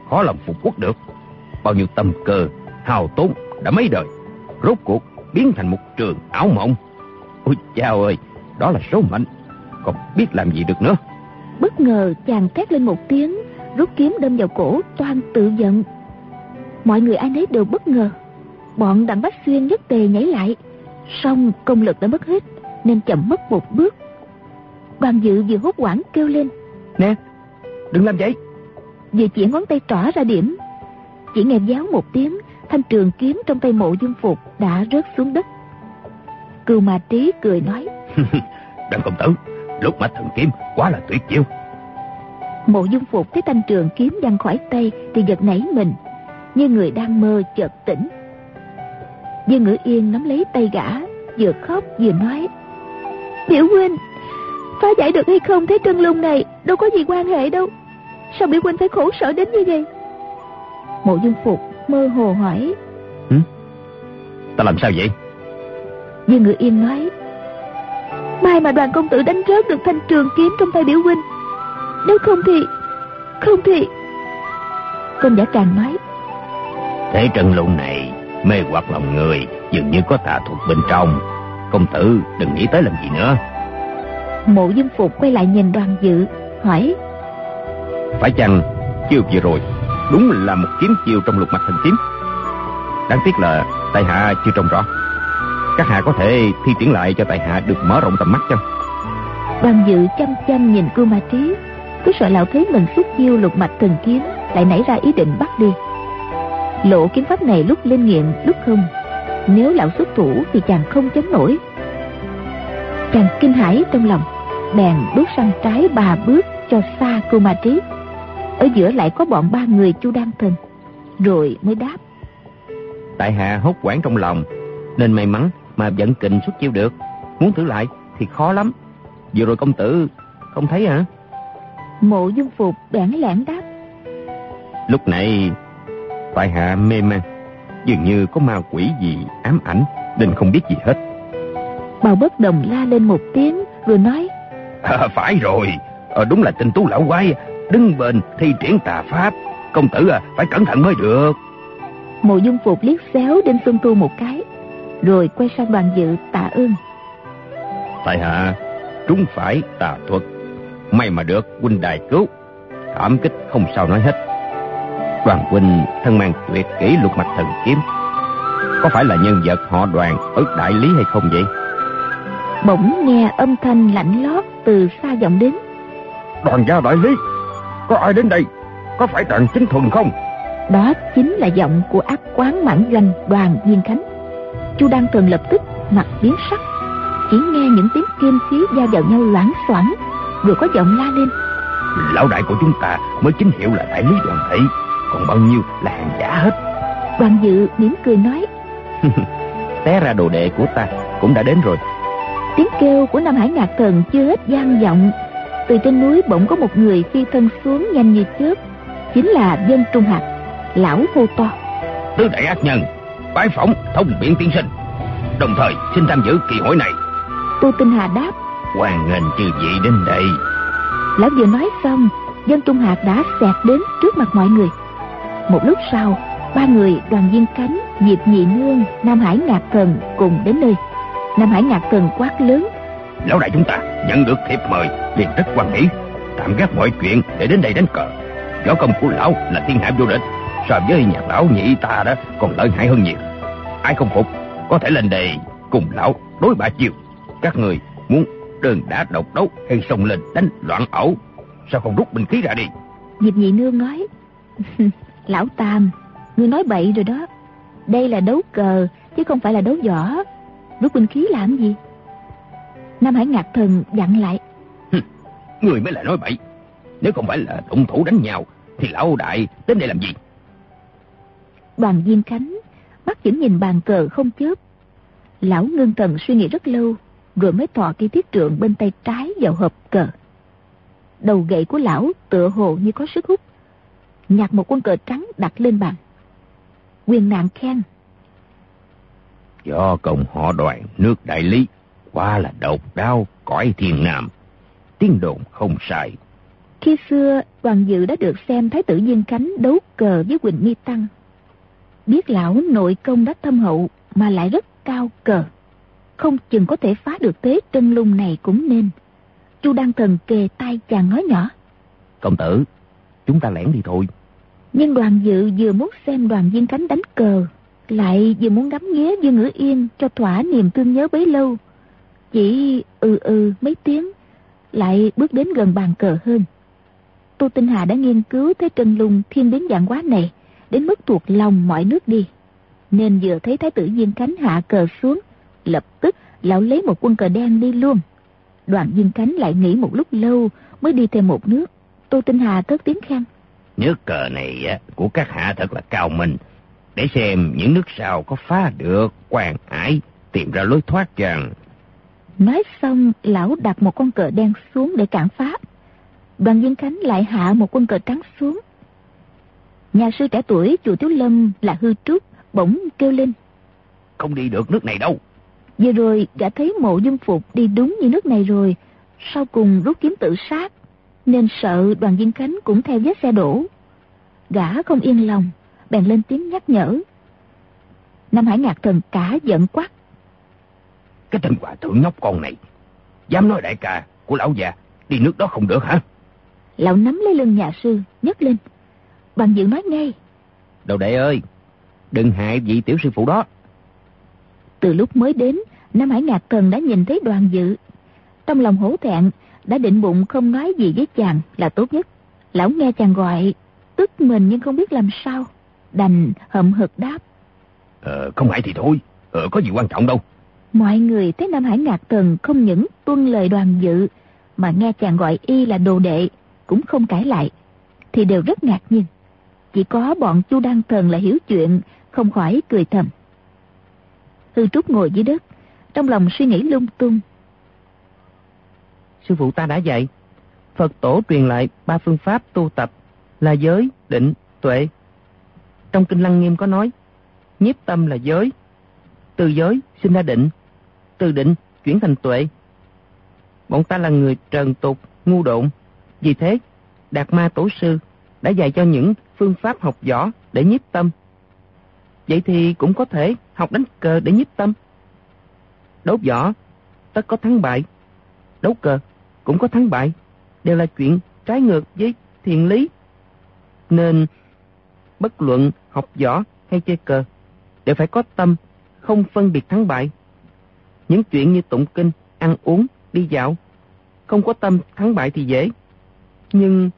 Khó lòng phục quốc được. Bao nhiêu tâm cơ, Hào tốn đã mấy đời Rốt cuộc biến thành một trường ảo mộng. Ôi chao ơi Đó là số mệnh. Còn biết làm gì được nữa? Bất ngờ chàng thét lên một tiếng rút kiếm đâm vào cổ toan tự giận. Mọi người ai nấy đều bất ngờ. Bọn đặng bách xuyên nhất tề nhảy lại. Song công lực đã mất hết nên chậm mất một bước. Đoàn dự vừa hốt quảng kêu lên. Nè đừng làm vậy. Vừa chỉ ngón tay trỏ ra điểm chỉ nghe giáo một tiếng thanh trường kiếm trong tay mộ dung phục đã rớt xuống đất. Cừu mà trí cười nói <laughs> đặng công tử lúc mà thần kiếm quá là tuyệt chiêu. Mộ dung phục thấy thanh trường kiếm văng khỏi tay thì giật nảy mình như người đang mơ chợt tỉnh. Dương ngữ yên nắm lấy tay gã vừa khóc vừa nói biểu huynh phá giải được hay không thế trân lung này đâu có gì quan hệ đâu. Sao biểu huynh phải khổ sở đến như vậy? Mộ dung phục mơ hồ hỏi. Ừ? ta làm sao vậy? Dương ngữ yên nói. Mai mà đoàn công tử đánh rớt được thanh trường kiếm trong tay biểu huynh nếu không thì không thì công giả càng nói. Thế trần lụng này mê hoặc lòng người dường như có tà thuật bên trong. Công tử đừng nghĩ tới làm gì nữa. Mộ dung phục quay lại nhìn đoàn dự hỏi. Phải chăng chiêu vừa rồi đúng là một kiếm chiêu trong lục mạch thần kiếm. Đáng tiếc là tại hạ chưa trông rõ. Các hạ có thể thi triển lại cho tại hạ được mở rộng tầm mắt chăng đoàn dự chăm chăm nhìn cưu ma trí, cứ sợ lão thấy mình xuất chiêu lục mạch thần kiếm lại nảy ra ý định bắt đi. Lộ kiếm pháp này lúc linh nghiệm, lúc không. Nếu lão xuất thủ thì chàng không chống nổi. Chàng kinh hãi trong lòng, bèn bước sang trái ba bước cho xa cô ma trí ở giữa lại có bọn ba người chu đan thần rồi mới đáp. Tại hạ hốt quảng trong lòng nên may mắn mà vẫn kình xuất chiêu được. Muốn thử lại thì khó lắm. Vừa rồi công tử không thấy hả? Mộ dung phục bẽn lẽn đáp. Lúc này tại hạ mê man dường như có ma quỷ gì ám ảnh nên không biết gì hết. Bào bất đồng la lên một tiếng rồi nói à, <laughs> phải rồi à, đúng là tinh tú lão quái đứng bên thi triển tà pháp. Công tử à, phải cẩn thận mới được. Mộ dung phục liếc xéo Đinh Xuân Tu một cái, rồi quay sang đoàn dự tạ ơn. Tại hạ, trúng phải tà thuật. May mà được huynh đài cứu. Cảm kích không sao nói hết. Đoàn huynh thân mang tuyệt kỹ lục mạch thần kiếm. Có phải là nhân vật họ đoàn ở đại lý hay không vậy? Bỗng nghe âm thanh lạnh lót từ xa vọng đến. Đoàn gia đại lý, có ai đến đây? Có phải tận chính thuần không? Đó chính là giọng của ác quán mãn doanh đoàn viên khánh. Chu Đăng Thần lập tức mặt biến sắc. Chỉ nghe những tiếng kim khí va vào nhau loãng xoảng, vừa có giọng la lên. Lão đại của chúng ta mới chính hiệu là đại lý đoàn thị, còn bao nhiêu là hàng giả hết. Đoàn dự mỉm cười nói. <laughs> Té ra đồ đệ của ta cũng đã đến rồi. Tiếng kêu của Nam Hải Ngạc Thần chưa hết gian vọng. Từ trên núi bỗng có một người phi thân xuống nhanh như chớp. Chính là dân Trung Hạt, lão hô to. Tứ đại ác nhân, bái phỏng thông biện tiên sinh. Đồng thời xin tham dự kỳ hội này. Tô Tinh Hà đáp. Hoàng nghênh chư vị đến đây. Lão vừa nói xong, dân Trung Hạt đã xẹt đến trước mặt mọi người. Một lúc sau, ba người đoàn viên cánh, Diệp Nhị Nương, Nam Hải Ngạc Thần cùng đến nơi. Nam Hải Ngạc Thần quát lớn. Lão đại chúng ta nhận được thiệp mời, liền rất quan hỷ. Tạm gác mọi chuyện để đến đây đánh cờ. Võ công của lão là thiên hạ vô địch. So với nhạc lão nhị ta đó còn lợi hại hơn nhiều. Ai không phục, có thể lên đề cùng lão đối bạ chiều. Các người muốn đơn đá độc đấu hay xông lên đánh loạn ẩu. Sao không rút binh khí ra đi? Diệp Nhị Nương nói. <laughs> Lão Tam, ngươi nói bậy rồi đó. Đây là đấu cờ, chứ không phải là đấu võ. Rút binh khí làm gì? Nam Hải Ngạc Thần dặn lại. Người mới là nói bậy. Nếu không phải là động thủ đánh nhau, thì lão đại đến đây làm gì? Đoàn viên cánh, mắt vẫn nhìn bàn cờ không chớp. Lão ngưng thần suy nghĩ rất lâu, rồi mới thò cây thiết trượng bên tay trái vào hộp cờ. Đầu gậy của lão tựa hồ như có sức hút. Nhặt một quân cờ trắng đặt lên bàn. Quyền nạn khen. Do công họ đoàn nước đại lý, quá là độc đao cõi thiên nam. Tiếng đồn không sai. Khi xưa, đoàn dự đã được xem Thái tử Diên Khánh đấu cờ với Quỳnh Nghi Tăng. Biết lão nội công đã thâm hậu mà lại rất cao cờ. Không chừng có thể phá được tế trân lung này cũng nên. Chu Đăng Thần kề tay chàng nói nhỏ. Công tử, chúng ta lẻn đi thôi. Nhưng đoàn dự vừa muốn xem đoàn viên cánh đánh cờ, lại vừa muốn ngắm nghía Dương Ngữ Yên cho thỏa niềm thương nhớ bấy lâu. Chỉ ừ ừ mấy tiếng, lại bước đến gần bàn cờ hơn. Tô Tinh Hà đã nghiên cứu thế trân lùng thiên biến dạng quá này, đến mức thuộc lòng mọi nước đi. Nên vừa thấy Thái tử Diên Khánh hạ cờ xuống, lập tức lão lấy một quân cờ đen đi luôn. Đoàn Diên Khánh lại nghĩ một lúc lâu mới đi thêm một nước. Tô Tinh Hà cất tiếng khen. Nước cờ này á, của các hạ thật là cao minh. Để xem những nước sau có phá được quan ải tìm ra lối thoát rằng Nói xong, lão đặt một con cờ đen xuống để cản phá. Đoàn viên Khánh lại hạ một quân cờ trắng xuống. Nhà sư trẻ tuổi chùa Tiếu Lâm là hư trúc, bỗng kêu lên. Không đi được nước này đâu. Vừa rồi gã thấy mộ dung phục đi đúng như nước này rồi, sau cùng rút kiếm tự sát, nên sợ đoàn viên Khánh cũng theo vết xe đổ. Gã không yên lòng, bèn lên tiếng nhắc nhở. Nam Hải Ngạc Thần cả giận quát. Cái tên quả thượng nhóc con này, dám nói đại ca của lão già đi nước đó không được hả? Lão nắm lấy lưng nhà sư, nhấc lên. Bằng dự nói ngay. Đầu đệ ơi, đừng hại vị tiểu sư phụ đó. Từ lúc mới đến, Nam Hải Ngạc Thần đã nhìn thấy đoàn dự. Trong lòng hổ thẹn, đã định bụng không nói gì với chàng là tốt nhất. Lão nghe chàng gọi, tức mình nhưng không biết làm sao. Đành hậm hực đáp. Ờ, không hại thì thôi, ờ, có gì quan trọng đâu. Mọi người thấy Nam Hải Ngạc Thần không những tuân lời đoàn dự, mà nghe chàng gọi y là đồ đệ, cũng không cãi lại, thì đều rất ngạc nhiên. Chỉ có bọn Chu Đăng Thần là hiểu chuyện, không khỏi cười thầm. Hư Trúc ngồi dưới đất, trong lòng suy nghĩ lung tung. Sư phụ ta đã dạy, Phật tổ truyền lại ba phương pháp tu tập là giới, định, tuệ. Trong Kinh Lăng Nghiêm có nói, nhiếp tâm là giới, từ giới sinh ra định, từ định chuyển thành tuệ. Bọn ta là người trần tục, ngu độn, vì thế Đạt Ma Tổ Sư đã dạy cho những phương pháp học võ để nhiếp tâm. Vậy thì cũng có thể học đánh cờ để nhiếp tâm. Đấu võ, tất có thắng bại. Đấu cờ, cũng có thắng bại. Đều là chuyện trái ngược với thiền lý. Nên, bất luận học võ hay chơi cờ, đều phải có tâm, không phân biệt thắng bại. Những chuyện như tụng kinh, ăn uống, đi dạo, không có tâm thắng bại thì dễ. Nhưng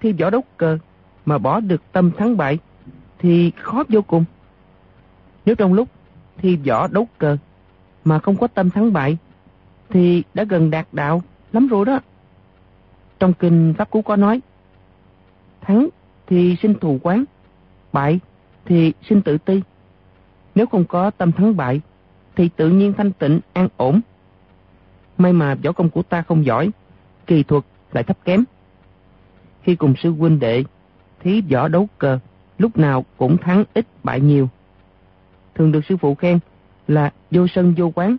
thi võ đấu cờ mà bỏ được tâm thắng bại thì khó vô cùng. Nếu trong lúc thi võ đấu cờ mà không có tâm thắng bại thì đã gần đạt đạo lắm rồi đó. Trong kinh Pháp Cú có nói thắng thì sinh thù quán, bại thì sinh tự ti. Nếu không có tâm thắng bại thì tự nhiên thanh tịnh an ổn. May mà võ công của ta không giỏi, kỳ thuật lại thấp kém. Khi cùng sư huynh đệ thí võ đấu cờ, lúc nào cũng thắng ít bại nhiều. Thường được sư phụ khen là vô sân vô quán,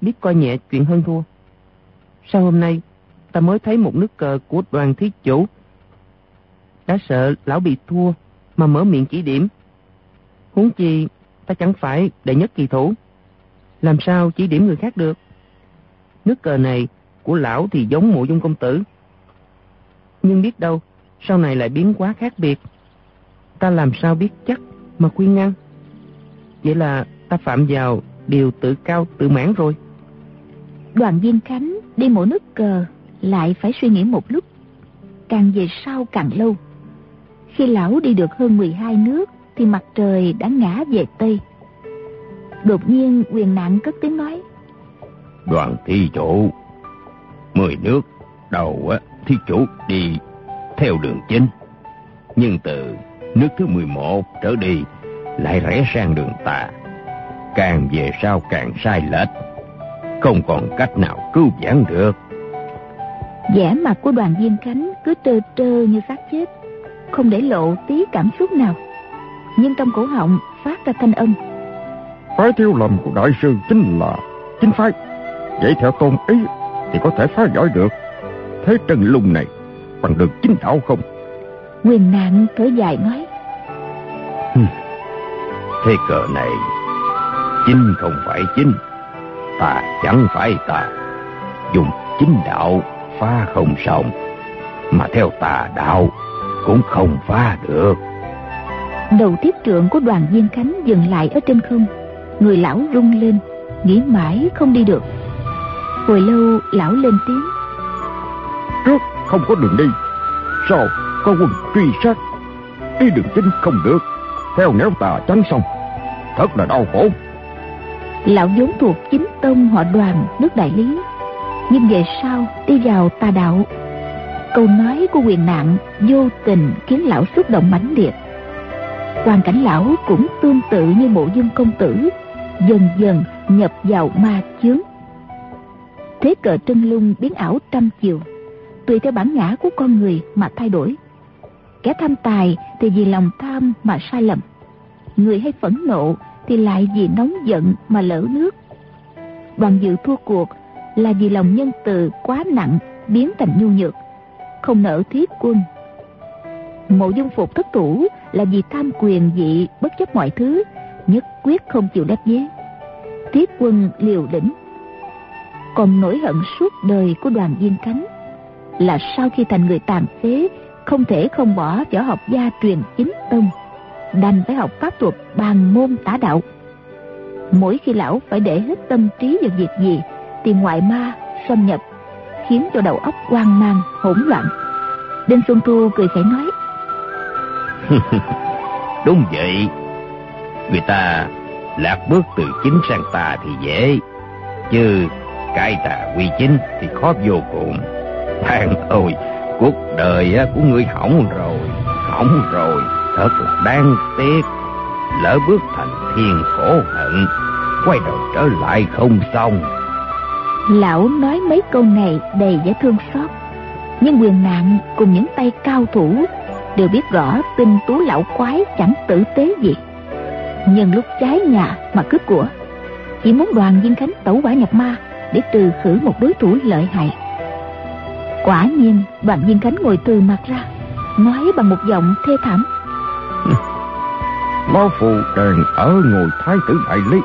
biết coi nhẹ chuyện hơn thua. Sau hôm nay, ta mới thấy một nước cờ của đoàn thí chủ. Đã sợ lão bị thua mà mở miệng chỉ điểm. Huống chi, ta chẳng phải đệ nhất kỳ thủ. Làm sao chỉ điểm người khác được? Nước cờ này của lão thì giống mộ dung công tử. Nhưng biết đâu, sau này lại biến quá khác biệt. Ta làm sao biết chắc mà khuyên ngăn? Vậy là ta phạm vào điều tự cao tự mãn rồi. Đoàn viên Khánh đi mỗi nước cờ lại phải suy nghĩ một lúc. Càng về sau càng lâu. Khi lão đi được hơn 12 nước thì mặt trời đã ngã về Tây. Đột nhiên quyền nạn cất tiếng nói. Đoàn thi chủ, mười nước đầu á, thi chủ đi theo đường chính. Nhưng từ nước thứ 11 trở đi lại rẽ sang đường tà. Càng về sau càng sai lệch, không còn cách nào cứu vãn được. vẻ mặt của đoàn viên cánh cứ trơ trơ như xác chết, không để lộ tí cảm xúc nào. Nhưng trong cổ họng phát ra thanh âm. Phái thiếu lầm của đại sư chính là chính phái. Vậy theo tôn ý thì có thể phá giải được. Thế trần lùng này bằng được chính đạo không? Quyền nạn thở dài nói. Thế cờ này, chính không phải chính, ta chẳng phải ta. Dùng chính đạo phá không xong, mà theo tà đạo cũng không phá được. Đầu tiếp trượng của đoàn viên cánh dừng lại ở trên không. Người lão rung lên, nghĩ mãi không đi được. Hồi lâu lão lên tiếng. Trước không có đường đi, sau có quân truy sát. Đi đường chính không được, theo nẻo tà chắn xong. Thật là đau khổ. Lão vốn thuộc chính tông họ đoàn nước đại lý. Nhưng về sau đi vào tà đạo. Câu nói của quyền nạn vô tình khiến lão xúc động mãnh liệt. Hoàn cảnh lão cũng tương tự như mộ dung công tử, dần dần nhập vào ma chướng. Thế cờ trân lung biến ảo trăm chiều, tùy theo bản ngã của con người mà thay đổi. Kẻ tham tài thì vì lòng tham mà sai lầm. Người hay phẫn nộ thì lại vì nóng giận mà lỡ nước. Đoàn dự thua cuộc là vì lòng nhân từ quá nặng biến thành nhu nhược, không nỡ thiết quân. Mộ dung phục thất thủ là vì tham quyền vị bất chấp mọi thứ, quyết không chịu đáp vế. tiết quân liều lĩnh. Còn nỗi hận suốt đời của đoàn viên cánh là sau khi thành người tàn phế không thể không bỏ võ học gia truyền chính tông đành phải học pháp thuật bàn môn tả đạo mỗi khi lão phải để hết tâm trí vào việc gì thì ngoại ma xâm nhập khiến cho đầu óc hoang mang hỗn loạn đinh xuân thu cười khẩy nói <laughs> Đúng vậy, người ta lạc bước từ chính sang tà thì dễ, chứ cái tà quy chính thì khó vô cùng. Thằng ơi, cuộc đời của ngươi hỏng rồi, hỏng rồi, thật là đáng tiếc. Lỡ bước thành thiên khổ hận, quay đầu trở lại không xong. lão nói mấy câu này đầy vẻ thương xót nhưng quyền nạn cùng những tay cao thủ đều biết rõ tinh tú lão quái chẳng tử tế gì nhân lúc trái nhà mà cướp của. Chỉ muốn đoàn viên khánh tẩu quả nhập ma để trừ khử một đối thủ lợi hại. Quả nhiên đoàn viên cánh ngồi từ mặt ra Nói bằng một giọng thê thảm. Lão phù đang ở ngồi thái tử đại lý.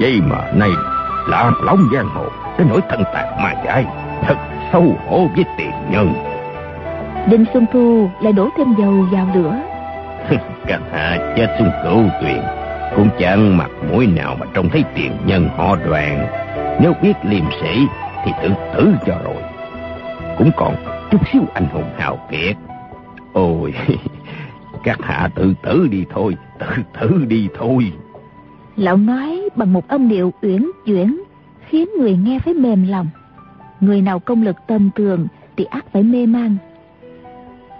Vậy mà nay làm lóng giang hồ Đến nỗi thân tạc mà chạy Thật xấu hổ với tiền nhân. Đinh Xuân Thu lại đổ thêm dầu vào lửa các hạ chết xuống cửu tuyền, Cũng chẳng mặt mũi nào mà trông thấy tiền nhân họ đoàn. Nếu biết liêm sĩ Thì tự tử cho rồi. Cũng còn chút xíu anh hùng hào kiệt. Ôi, <laughs> Các hạ tự tử đi thôi, Tự tử đi thôi. Lão nói bằng một âm điệu uyển chuyển, Khiến người nghe phải mềm lòng. Người nào công lực tầm thường Thì ác phải mê man.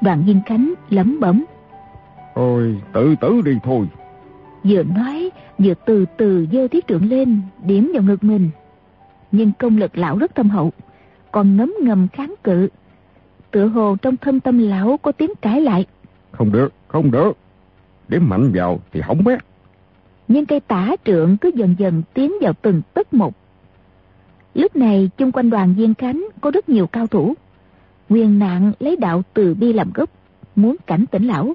Đoàn nghiên cánh lẩm bẩm Ôi tự tử đi thôi. Vừa nói vừa từ từ dơ thiết trượng lên Điểm vào ngực mình. Nhưng công lực lão rất thâm hậu Còn ngấm ngầm kháng cự. Tựa hồ trong thâm tâm lão có tiếng cãi lại. Không được, không được. Điểm mạnh vào thì hỏng bét. Nhưng cây tả trượng cứ dần dần tiến vào từng tấc một. Lúc này chung quanh đoàn viên cánh có rất nhiều cao thủ. Quyền nạn lấy đạo từ bi làm gốc Muốn cảnh tỉnh lão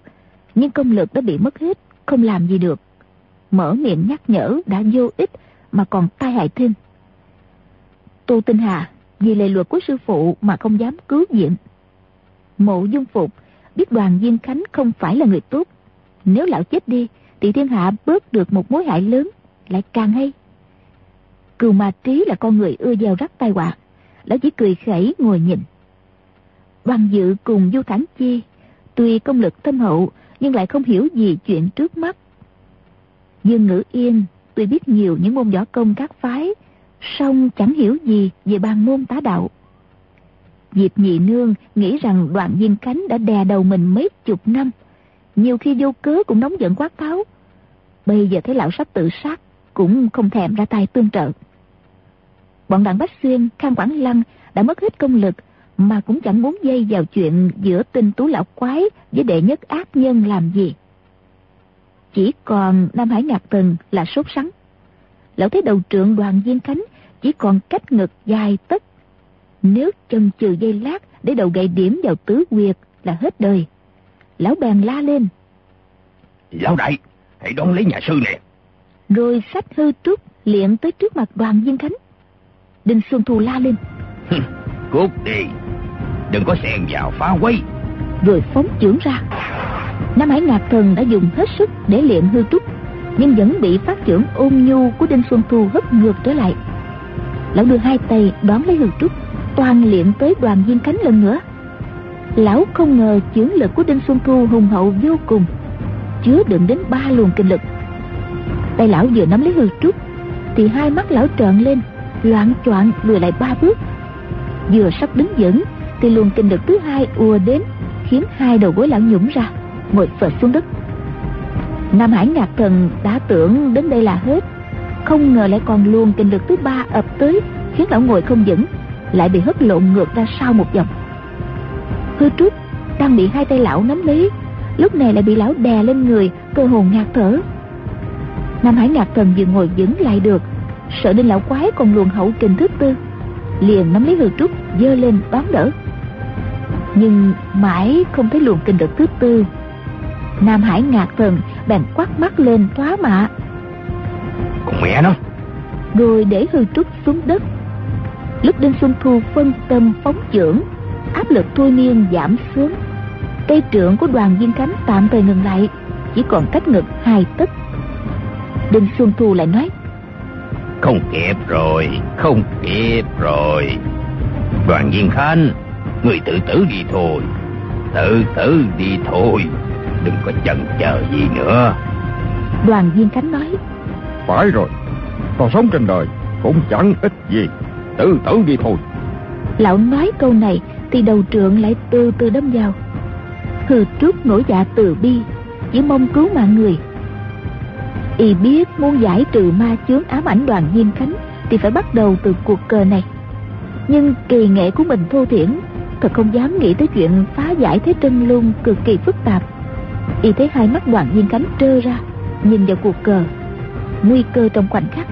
nhưng công lực đã bị mất hết, Không làm gì được. Mở miệng nhắc nhở đã vô ích Mà còn tai hại thêm. Tô Tinh Hà, Vì lệ luật của sư phụ mà không dám cứu viện. Mộ dung phục Biết đoàn viên khánh không phải là người tốt. Nếu lão chết đi Thì thiên hạ bớt được một mối hại lớn, Lại càng hay. Cừu ma trí là con người ưa gieo rắc tai họa, Lão chỉ cười khẩy ngồi nhìn. Đoàn dự cùng Du Thản Chi, Tuy công lực thâm hậu nhưng lại không hiểu gì chuyện trước mắt. Dương Ngữ Yên Tuy biết nhiều những môn võ công các phái song chẳng hiểu gì về bàn môn tá đạo. Diệp Nhị Nương nghĩ rằng đoạn viên cánh đã đè đầu mình mấy chục năm Nhiều khi vô cớ cũng nóng giận quát tháo Bây giờ thấy lão sắp tự sát Cũng không thèm ra tay tương trợ. Bọn đặng Bách Xuyên, Khang Quảng Lăng đã mất hết công lực mà cũng chẳng muốn dây vào chuyện giữa tinh tú lão quái với đệ nhất ác nhân làm gì. Chỉ còn Nam Hải Ngạc Tần là sốt sắng. Lão thấy đầu trượng đoàn viên cánh chỉ còn cách ngực dài tất. Nếu chân chừ dây lát để đầu gậy điểm vào tứ quyệt là hết đời. Lão bèn la lên. Lão đại, hãy đón lấy nhà sư nè. Rồi sách hư trúc liệng tới trước mặt đoàn viên cánh. Đinh Xuân Thu la lên. Cút đi, đừng có xen vào phá quấy. Rồi phóng chưởng ra. Nam Hải Ngạc Thần đã dùng hết sức để luyện hư trúc, nhưng vẫn bị phát trưởng ôn nhu của Đinh Xuân Thu hất ngược trở lại. Lão đưa hai tay đón lấy hư trúc, toàn luyện tới đoàn viên cánh lần nữa. Lão không ngờ chưởng lực của Đinh Xuân Thu hùng hậu vô cùng, chứa đựng đến ba luồng kinh lực. Tay lão vừa nắm lấy hư trúc, thì hai mắt lão trợn lên, loạn choạng lùi lại ba bước. Vừa sắp đứng vững, thì luồng kinh lực thứ hai ùa đến, khiến hai đầu gối lão nhũng ra ngồi phật xuống đất. Nam hải ngạc thần đã tưởng đến đây là hết. Không ngờ lại còn luồng kinh lực thứ ba ập tới khiến lão ngồi không vững lại bị hất lộn ngược ra sau một vòng. Hư trúc đang bị hai tay lão nắm lấy lúc này lại bị lão đè lên người cơ hồn ngạt thở. Nam hải ngạc thần vừa ngồi vững lại được sợ đến lão quái còn luồn hậu kình thứ tư liền nắm lấy hư trúc giơ lên đón đỡ nhưng mãi không thấy luồng kinh lực thứ tư. Nam Hải ngạc thần bèn quát mắt lên thoá mạ. Còn mẹ nó. Rồi để hư trúc xuống đất. Lúc Đinh Xuân Thu phân tâm phóng trưởng Áp lực thôi miên giảm xuống. Cây trượng của đoàn viên cánh tạm thời ngừng lại Chỉ còn cách ngực hai tấc. Đinh Xuân Thu lại nói Không kịp rồi Không kịp rồi. Đoàn viên khanh Người tự tử đi thôi. Tự tử đi thôi. Đừng có chần chờ gì nữa. Đoàn viên Khánh nói. Phải rồi. Còn sống trên đời cũng chẳng ít gì. Tự tử đi thôi. Lão nói câu này Thì đầu trượng lại từ từ đâm vào. Hư trúc nổi dạ từ bi Chỉ mong cứu mạng người. Y biết muốn giải trừ ma chướng ám ảnh đoàn viên khánh Thì phải bắt đầu từ cuộc cờ này. Nhưng kỳ nghệ của mình thô thiển Thật không dám nghĩ tới chuyện phá giải thế chân luôn cực kỳ phức tạp. Y thấy hai mắt đoàn viên cánh trơ ra nhìn vào cuộc cờ. Nguy cơ trong khoảnh khắc.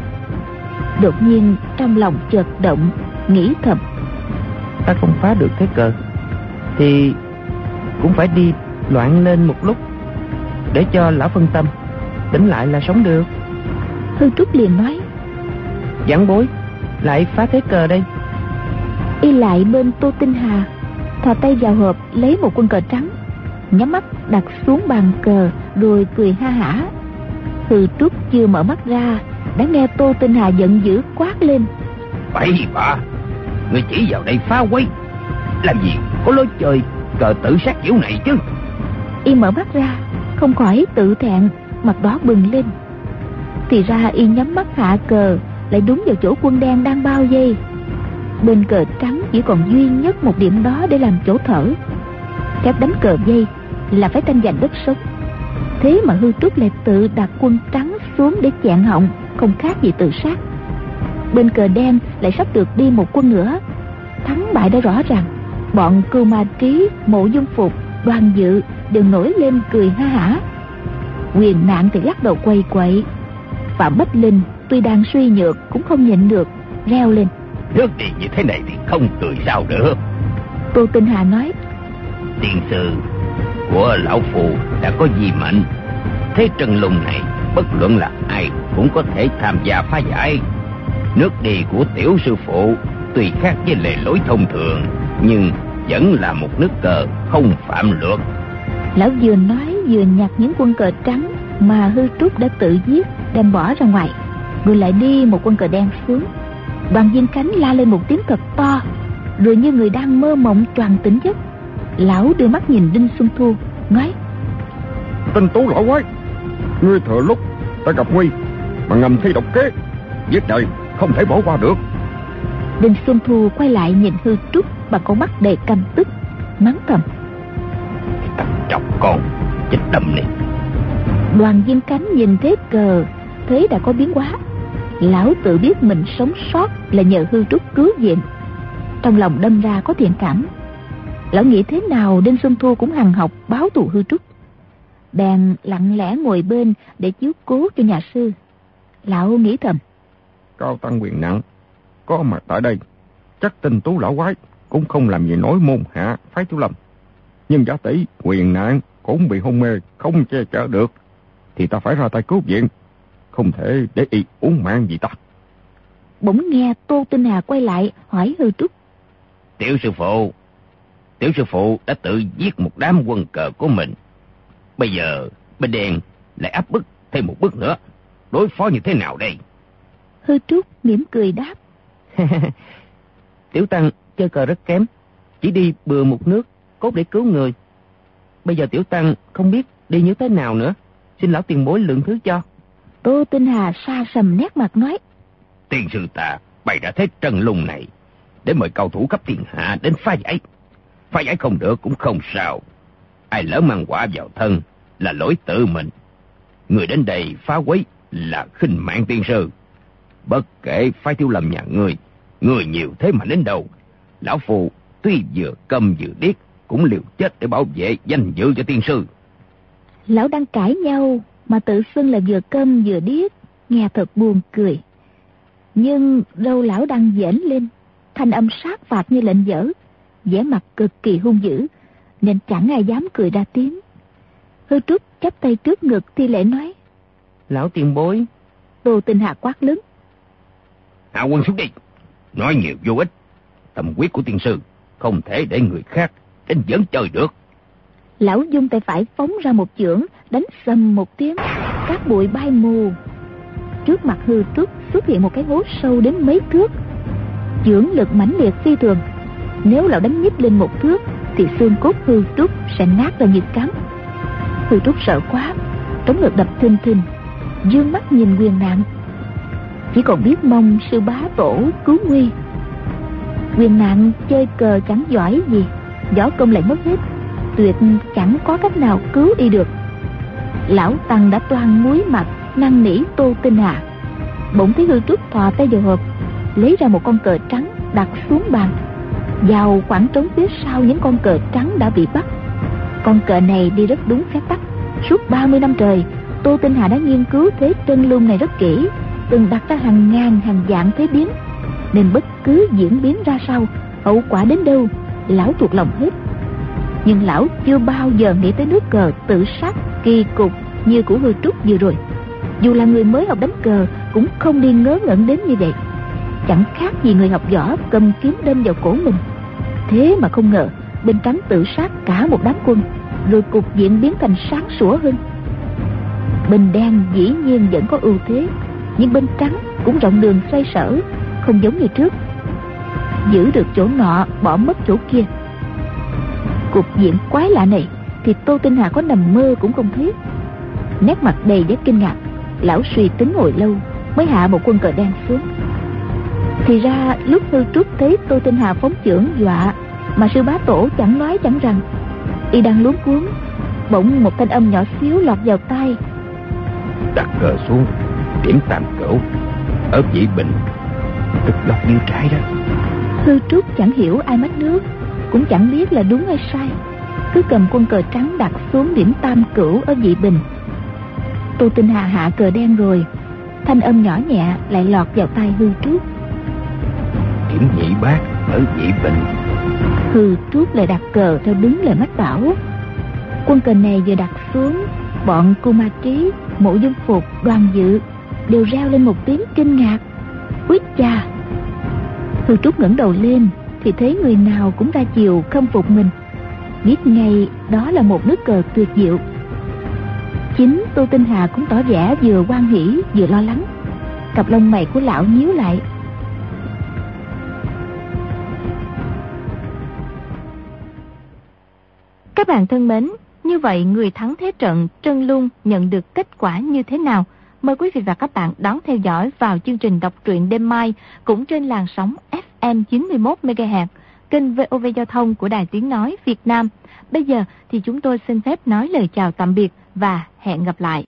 Đột nhiên trong lòng chợt động nghĩ thầm. Ta không phá được thế cờ thì cũng phải đi loạn lên một lúc để cho lão phân tâm tỉnh lại là sống được. Hư trúc liền nói. Giảng bối lại phá thế cờ đây. Y lại bên tô tinh hà thò tay vào hộp lấy một quân cờ trắng nhắm mắt đặt xuống bàn cờ rồi cười ha hả. Hư trúc chưa mở mắt ra đã nghe tô tinh hà giận dữ quát lên. Bậy bạ người chỉ vào đây phá quấy. Làm gì có lối chơi cờ tử sát kiểu này chứ? Y mở mắt ra không khỏi tự thẹn mặt đó bừng lên. Thì ra y nhắm mắt hạ cờ lại đúng vào chỗ quân đen đang bao vây bên cờ trắng chỉ còn duy nhất một điểm đó để làm chỗ thở. Thép đánh cờ dây là phải tranh giành đất sống thế mà hư trúc lại tự đặt quân trắng xuống để chẹn họng, không khác gì tự sát. Bên cờ đen lại sắp được đi một quân nữa. Thắng bại đã rõ ràng. Bọn cưu ma trí, mộ dung phục, đoàn dự đều nổi lên cười ha hả. Quyền nạn thì lắc đầu quay quậy. Phạm bách linh tuy đang suy nhược cũng không nhịn được, reo lên nước đi như thế này thì không cười sao được. Tô tinh hà nói tiên sư của lão phù đã có gì mệnh thế trần lùng này bất luận là ai cũng có thể tham gia phá giải. Nước đi của tiểu sư phụ tuy khác với lề lối thông thường nhưng vẫn là một nước cờ không phạm luật. Lão vừa nói vừa nhặt những quân cờ trắng mà hư trúc đã tự giết đem bỏ ra ngoài. Rồi lại đi một quân cờ đen xuống đoàn viên cánh la lên một tiếng thật to rồi như người đang mơ mộng tròn tỉnh giấc. Lão đưa mắt nhìn đinh xuân thu nói tinh tú lão quái ngươi thừa lúc ta gặp nguy mà ngầm thi độc kế giết đời không thể bỏ qua được. Đinh xuân thu quay lại nhìn hư trúc bằng con mắt đầy căm tức mắng thầm. Thằng chọc con chết đầm này. Đoàn viên cánh nhìn thế cờ thấy đã có biến hóa lão tự biết mình sống sót là nhờ hư trúc cứu viện. Trong lòng đâm ra có thiện cảm. Lão nghĩ thế nào đinh xuân thu cũng hằng học báo thù hư trúc. Bèn lặng lẽ ngồi bên để chiếu cố cho nhà sư. Lão nghĩ thầm. Cao tăng quyền nặng, có mặt tại đây, chắc tinh tú lão quái cũng không làm gì nói môn hạ phái thiếu lâm. Nhưng giả tỷ quyền nạn cũng bị hôn mê, không che chở được, thì ta phải ra tay cứu viện không thể để y uống mạng gì ta. Bỗng nghe tô tinh hà quay lại hỏi hư trúc. Tiểu sư phụ tiểu sư phụ đã tự giết một đám quân cờ của mình. Bây giờ bên đen lại áp bức thêm một bước nữa. Đối phó như thế nào đây? Hư trúc mỉm cười đáp. <laughs> Tiểu tăng chơi cờ rất kém chỉ đi bừa một nước cốt để cứu người. Bây giờ tiểu tăng không biết đi như thế nào nữa. Xin lão tiền bối lượng thứ cho tô tinh hà xa sầm nét mặt nói tiên sư ta bày ra thế trần lùng này để mời cầu thủ cấp thiên hạ đến phá giải phá giải không được cũng không sao. Ai lỡ mang quả vào thân là lỗi tự mình. Người đến đây phá quấy là khinh mạng tiên sư. Bất kể phái tiêu lầm nhà người người nhiều thế mà đến đâu. Lão phù tuy vừa câm vừa điếc cũng liều chết để bảo vệ danh dự cho tiên sư. Lão đang cãi nhau mà tự xưng là vừa câm vừa điếc nghe thật buồn cười. Nhưng râu lão đang dễn lên thanh âm sát phạt như lệnh dở vẻ mặt cực kỳ hung dữ nên chẳng ai dám cười ra tiếng. Hư trúc chắp tay trước ngực thi lễ nói lão tiền bối. Tô tinh hạ quát lớn hạ quân xuống đi nói nhiều vô ích tâm quyết của tiên sư không thể để người khác đến dẫn chơi được lão dung tay phải phóng ra một chưởng, đánh sầm một tiếng các bụi bay mù. Trước mặt hư trúc xuất hiện một cái hố sâu đến mấy thước. Chưởng lực mãnh liệt phi thường. Nếu lão đánh nhích lên một thước, thì xương cốt hư trúc sẽ nát ra như cắn hư trúc sợ quá, trống ngực đập thình thình. Dương mắt nhìn quyền nạn. Chỉ còn biết mong sư bá tổ cứu nguy. Quyền nạn chơi cờ chẳng giỏi gì, võ công lại mất hết tuyệt chẳng có cách nào cứu y được. Lão tăng đã toan muối mặt, năn nỉ tô tinh hà. Bỗng thấy hư trúc thò tay vào hộp, lấy ra một con cờ trắng đặt xuống bàn. Vào khoảng trống phía sau những con cờ trắng đã bị bắt. Con cờ này đi rất đúng phép tắc. Suốt 30 năm trời, tô tinh hà đã nghiên cứu thế chân lung này rất kỹ, từng đặt ra hàng ngàn hàng dạng thế biến. Nên bất cứ diễn biến ra sao, Hậu quả đến đâu, Lão thuộc lòng hết. Nhưng lão chưa bao giờ nghĩ tới nước cờ tự sát, kỳ cục như của hư trúc vừa rồi. Dù là người mới học đánh cờ Cũng không đi ngớ ngẩn đến như vậy. Chẳng khác gì người học võ cầm kiếm đâm vào cổ mình. Thế mà không ngờ, Bên trắng tự sát cả một đám quân, Rồi cục diện biến thành sáng sủa hơn. Bên đen dĩ nhiên vẫn có ưu thế, Nhưng bên trắng cũng rộng đường xoay sở, Không giống như trước. Giữ được chỗ nọ, bỏ mất chỗ kia. Cục diện quái lạ này Thì Tô Tinh Hà có nằm mơ cũng không thấy. Nét mặt đầy vẻ kinh ngạc Lão suy tính hồi lâu Mới hạ một quân cờ đen xuống. Thì ra lúc hư trúc thấy Tô Tinh Hà phóng chưởng dọa Mà sư bá tổ chẳng nói chẳng rằng Y đang luống cuốn Bỗng một thanh âm nhỏ xíu lọt vào tai. Đặt cờ xuống Điểm tam cửu Ở vị bình Cực lọc như trái đó. Hư trúc chẳng hiểu ai mất nước Cũng chẳng biết là đúng hay sai. Cứ cầm quân cờ trắng đặt xuống điểm tam cửu ở vị bình. Tô Tinh Hà hạ cờ đen rồi. Thanh âm nhỏ nhẹ lại lọt vào tai hư trúc. Điểm nhị bát ở vị bình. Hư trúc lại đặt cờ theo đúng lời mách bảo. Quân cờ này vừa đặt xuống Bọn cô ma trí, mộ dung phục, đoàn dự Đều reo lên một tiếng kinh ngạc. Quýt cha! Hư trúc ngẩng đầu lên thì thấy người nào cũng ra chiều khâm phục mình. Biết ngay đó là một nước cờ tuyệt diệu. Chính Tô Tinh Hà cũng tỏ vẻ vừa quan hỷ vừa lo lắng. Cặp lông mày của lão nhíu lại. Các bạn thân mến, như vậy người thắng thế trận Trân Lung nhận được kết quả như thế nào? Mời quý vị và các bạn đón theo dõi vào chương trình đọc truyện đêm mai cũng trên làn sóng F FM 91 MHz, kênh VOV Giao thông của Đài Tiếng nói Việt Nam. Bây giờ thì chúng tôi xin phép nói lời chào tạm biệt và hẹn gặp lại.